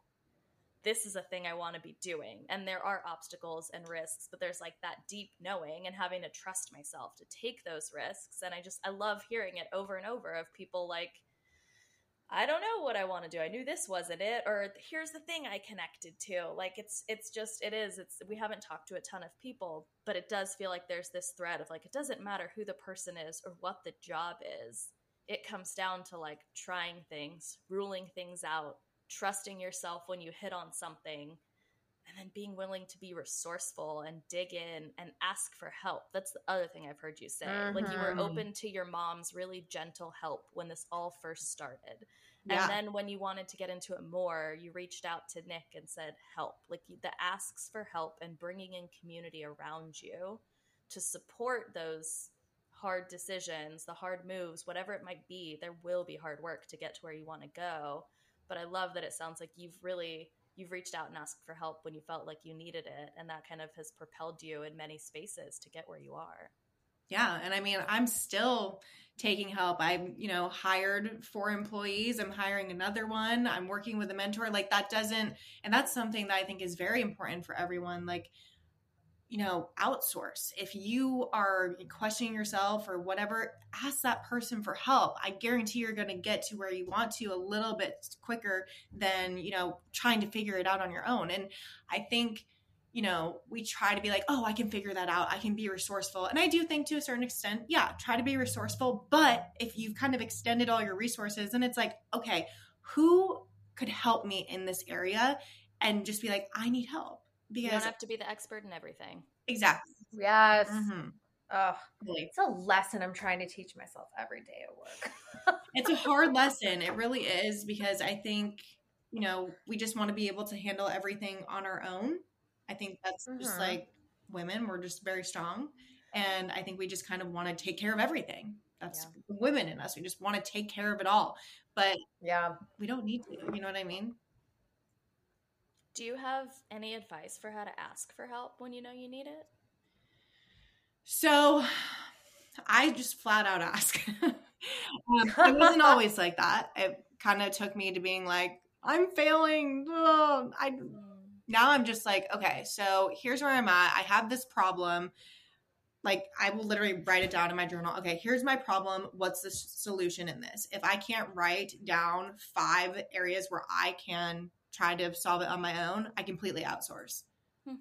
this is a thing i want to be doing and there are obstacles and risks but there's like that deep knowing and having to trust myself to take those risks and i just i love hearing it over and over of people like I don't know what I want to do. I knew this wasn't it or here's the thing I connected to. Like it's it's just it is. It's we haven't talked to a ton of people, but it does feel like there's this thread of like it doesn't matter who the person is or what the job is. It comes down to like trying things, ruling things out, trusting yourself when you hit on something and then being willing to be resourceful and dig in and ask for help. That's the other thing I've heard you say. Like you were Mhm. open to your mom's really gentle help when this all first started. Yeah. And then when you wanted to get into it more, you reached out to Nick and said, help. Like the asks for help and bringing in community around you to support those hard decisions, the hard moves, whatever it might be. There will be hard work to get to where you want to go. But I love that it sounds like you've really you've reached out and asked for help when you felt like you needed it and that kind of has propelled you in many spaces to get where you are. Yeah, and I mean, I'm still taking help. I'm, you know, hired four employees. I'm hiring another one. I'm working with a mentor. Like that doesn't and that's something that I think is very important for everyone. Like you know, outsource. If you are questioning yourself or whatever, ask that person for help. I guarantee you're going to get to where you want to a little bit quicker than, you know, trying to figure it out on your own. And I think you know, we try to be like, oh, I can figure that out. I can be resourceful. And I do think to a certain extent, yeah, try to be resourceful. But if you've kind of extended all your resources, and it's like, okay, who could help me in this area? And just be like, I need help. You Because don't have to be the expert in everything. exactly. Yes. Mhm. Oh, it's a lesson I'm trying to teach myself every day at work. It's a hard lesson. It really is because I think, you know, we just want to be able to handle everything on our own. I think that's just Mhm. like women, we're just very strong. And I think we just kind of want to take care of everything. That's the women in us. We just want to take care of it all. But yeah. we don't need to. You know what I mean? Do you have any advice for how to ask for help when you know you need it? So I just flat out ask. um, it wasn't always like that. It kind of took me to being like, I'm failing. I now I'm just like, okay, so here's where I'm at. I have this problem. Like, I will literally write it down in my journal. Okay, here's my problem. What's the solution in this? If I can't write down five areas where I can try to solve it on my own, I completely outsource. Hmm.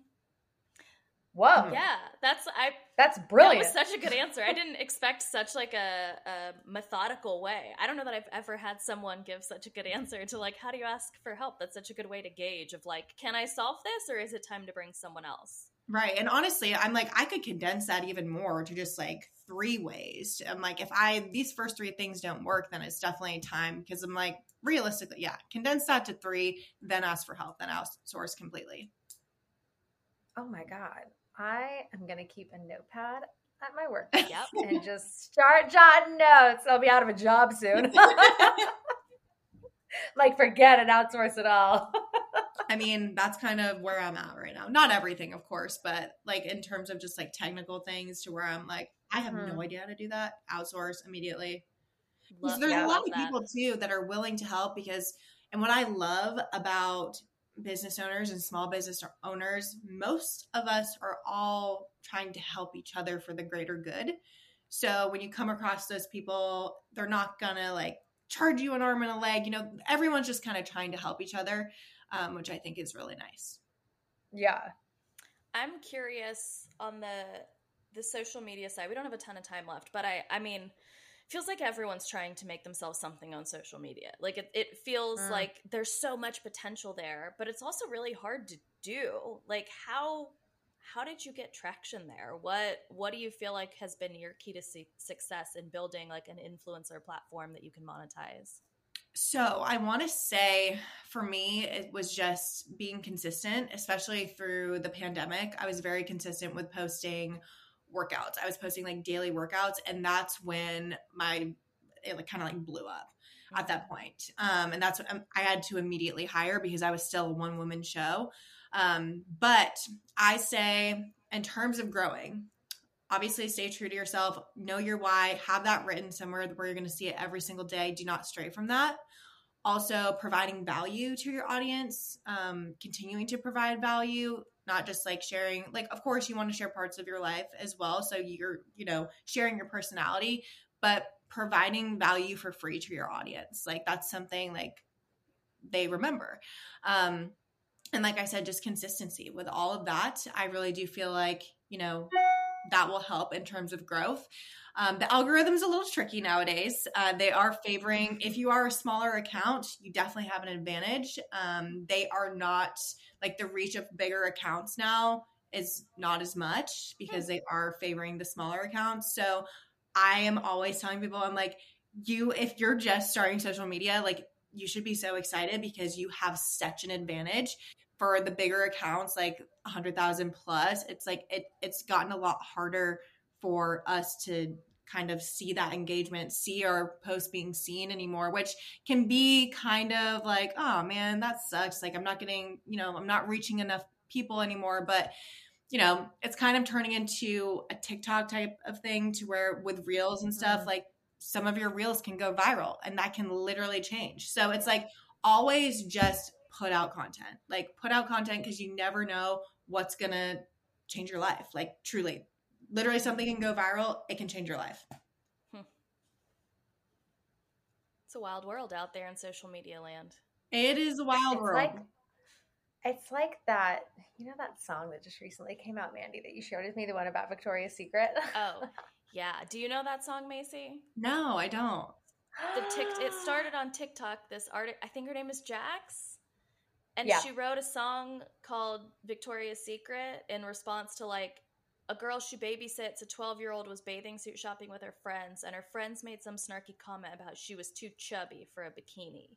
Whoa. Yeah, that's I That's brilliant. That was such a good answer. I didn't expect such like a, a methodical way. I don't know that I've ever had someone give such a good answer to like how do you ask for help? That's such a good way to gauge of like, can I solve this or is it time to bring someone else? Right. And honestly, I'm like, I could condense that even more to just like three ways. I'm like, if I, these first three things don't work, then it's definitely time because I'm like, realistically, yeah, condense that to three, then ask for help, then outsource completely. oh my God. I am going to keep a notepad at my work Yep. and just start jotting notes. I'll be out of a job soon. like, forget it, outsource it all. I mean, that's kind of where I'm at right now. Not everything, of course, but like in terms of just like technical things to where I'm like, I have Mhm. no idea how to do that. Outsource immediately. Love, There's yeah, a lot of that. people too that are willing to help because, and what I love about business owners and small business owners, most of us are all trying to help each other for the greater good. So when you come across those people, they're not gonna like charge you an arm and a leg. You know, everyone's just kind of trying to help each other, um, which I think is really nice. yeah. I'm curious on the the social media side. We don't have a ton of time left, but I I mean, feels like everyone's trying to make themselves something on social media. Like it, it feels Mm. like there's so much potential there, but it's also really hard to do. Like how how did you get traction there? What what do you feel like has been your key to su- success in building like an influencer platform that you can monetize? So I want to say for me, it was just being consistent, especially through the pandemic. I was very consistent with posting workouts. I was posting like daily workouts, and that's when my it like kind of like blew up at that point. Um, and that's what um, I had to immediately hire because I was still a one woman show. Um, but I say, in terms of growing, obviously stay true to yourself, know your why, have that written somewhere where you're going to see it every single day. Do not stray from that. Also, providing value to your audience, um, continuing to provide value, not just like sharing. Like, of course, you want to share parts of your life as well. So you're, you know, sharing your personality, but providing value for free to your audience. Like that's something like they remember. Um, and like I said, just consistency with all of that. I really do feel like, you know, that will help in terms of growth. Um, the algorithm's a little tricky nowadays. Uh, they are favoring, if you are a smaller account, you definitely have an advantage. Um, they are not like the reach of bigger accounts now is not as much because they are favoring the smaller accounts. So I am always telling people, I'm like, you, if you're just starting social media, like you should be so excited because you have such an advantage for the bigger accounts like 100,000 plus it's like it it's gotten a lot harder for us to kind of see that engagement see our post being seen anymore which can be kind of like oh man that sucks. Like I'm not getting you know I'm not reaching enough people anymore. But you know it's kind of turning into a TikTok type of thing to where with reels and stuff Mhm. like some of your reels can go viral and that can literally change. So it's like always just put out content. Like put out content because you never know what's gonna change your life. Like truly, literally something can go viral. It can change your life. Hmm. It's a wild world out there in social media land. It is a wild it's world. like it's like that you know that song that just recently came out mandy that you shared with me the one about victoria's secret Oh, yeah. Do you know that song, Macey? no, I don't. The tick it started on TikTok. This artist, I think her name is Jax, and Yeah. she wrote a song called "Victoria's Secret" in response to like a girl she babysits. A twelve-year-old was bathing suit shopping with her friends, and her friends made some snarky comment about she was too chubby for a bikini.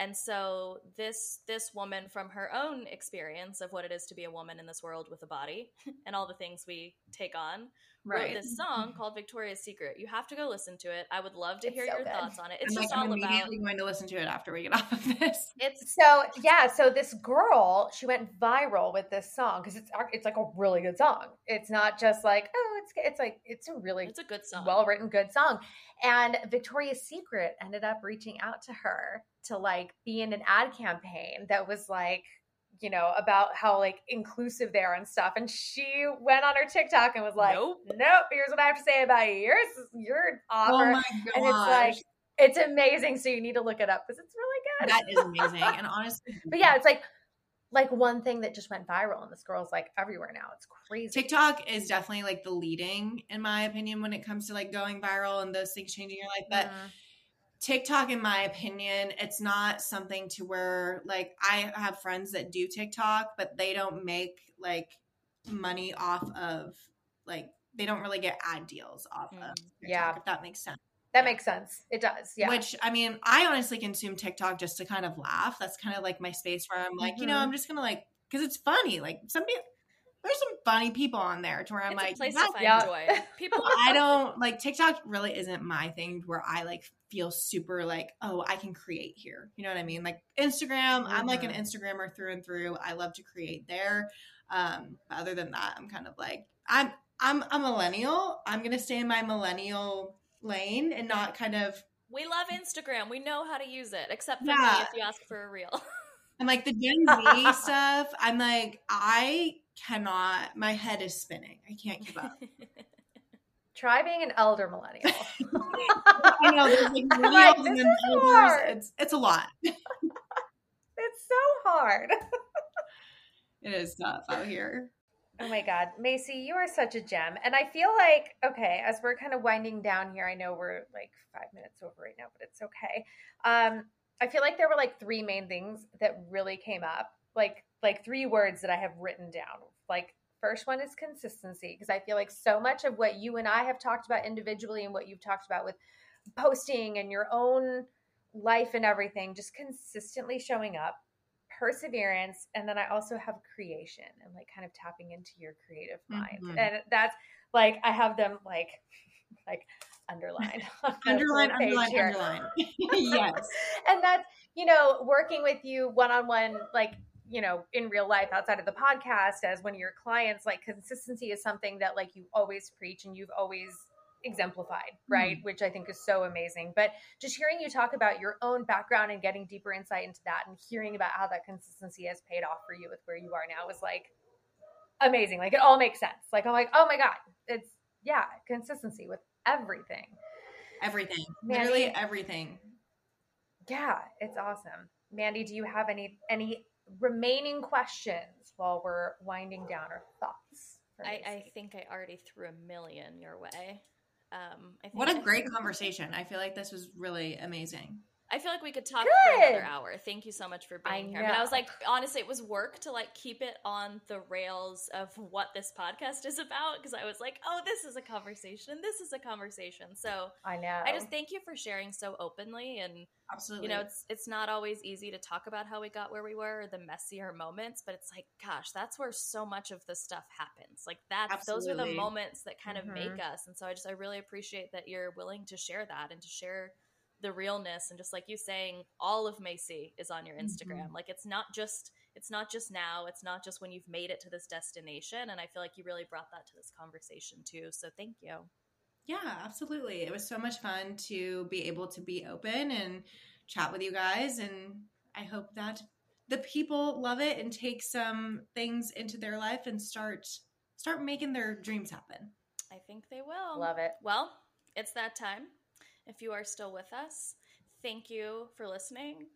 And so this this woman, from her own experience of what it is to be a woman in this world with a body and all the things we take on, wrote this song called Victoria's Secret. You have to go listen to it. I would love to It's hear so your good. thoughts on it. It's I'm just like, I'm all about immediately going to listen to it after we get off of this. it's so yeah so this girl she went viral with this song because it's it's like a really good song it's not just like oh it's it's like it's a really it's a good song. well written good song and victoria's secret ended up reaching out to her to like be in an ad campaign that was like you know about how like inclusive they are and stuff and she went on her tiktok and was like Nope. nope here's what i have to say about you yours your offer Oh my and it's like it's amazing so you need to look it up because it's really good that is amazing. And honestly, but yeah it's like like one thing that just went viral and this girl's like everywhere now it's crazy TikTok is definitely like the leading, in my opinion, when it comes to like going viral and those things changing your life. But Mhm. TikTok, in my opinion, it's not something to where like I have friends that do TikTok, but they don't make like money off of like they don't really get ad deals off of Mm. TikTok, Yeah. if that makes sense. that makes sense it does yeah Which I mean, I honestly consume TikTok just to kind of laugh. That's kind of like my space where I'm like, you know, Mhm. I'm just gonna like because it's funny. Like somebody, there's some funny people on there to where I'm it's like, place to find Yeah. joy. People I don't like TikTok really isn't my thing where I like feel super like, oh, I can create here. You know what I mean? Like Instagram, I'm like an Mhm. Instagrammer through and through. I love to create there. Um, other than that, I'm kind of like I'm I'm a millennial. I'm gonna stay in my millennial lane and not kind of we love Instagram. We know how to use it, except for Yeah. me if you ask for a reel. I'm like the Gen Z stuff. I'm like, I cannot my head is spinning. I can't keep up. try being an elder millennial I know there's like millennials like, and then elders. hard. It's it's a lot. it's so hard It is tough out here. Oh my God, Macey, you are such a gem. And I feel like, okay, as we're kind of winding down here, I know we're like five minutes over right now, but it's okay. Um, I feel like there were like three main things that really came up, like like three words that I have written down. Like first one is consistency, because I feel like so much of what you and I have talked about individually and what you've talked about with posting and your own life and everything, just consistently showing up perseverance and then i also have creation and like kind of tapping into your creative mind Mhm. and that's like i have them like like underlined on Underline, underline, here. underline. yes. and that's you know working with you one-on-one like you know in real life outside of the podcast as one of your clients like consistency is something that like you always preach and you've always exemplified hmm. right which i think is so amazing but just hearing you talk about your own background and getting deeper insight into that and hearing about how that consistency has paid off for you with where you are now was like amazing like it all makes sense like i'm like oh my god it's yeah consistency with everything Everything. Mandy- Literally everything. Yeah, it's awesome. Mandy, do you have any any remaining questions while we're winding down our thoughts? I, I think I already threw a million your way. Um, I think What a I- great conversation. I feel like this was really amazing. I feel like we could talk for another hour. Thank you so much for I being here. But I was like, honestly, it was work to like keep it on the rails of what this podcast is about because I was like, oh, this is a conversation and this is a conversation. So I know. I just thank you for sharing so openly and Absolutely. you know it's it's not always easy to talk about how we got where we were or the messier moments but it's like gosh that's where so much of the stuff happens like that's those are the moments that kind Mhm. of make us and so i just i really appreciate that you're willing to share that and to share the realness and just like you saying all of macey is on your mm-hmm. instagram like it's not just it's not just now it's not just when you've made it to this destination and i feel like you really brought that to this conversation too so thank you Yeah, absolutely. It was so much fun to be able to be open and chat with you guys. And I hope that the people love it and take some things into their life and start start making their dreams happen. i think they will Love it. Well, it's that time. If you are still with us, thank you for listening.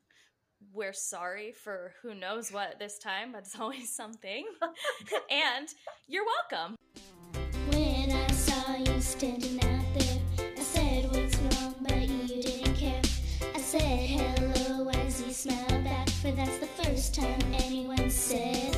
We're sorry for who knows what this time, but it's always something. and you're welcome. When I saw you standing out there, I said, What's wrong? But you didn't care. I said, Hello, as you smiled back, for that's the first time anyone said.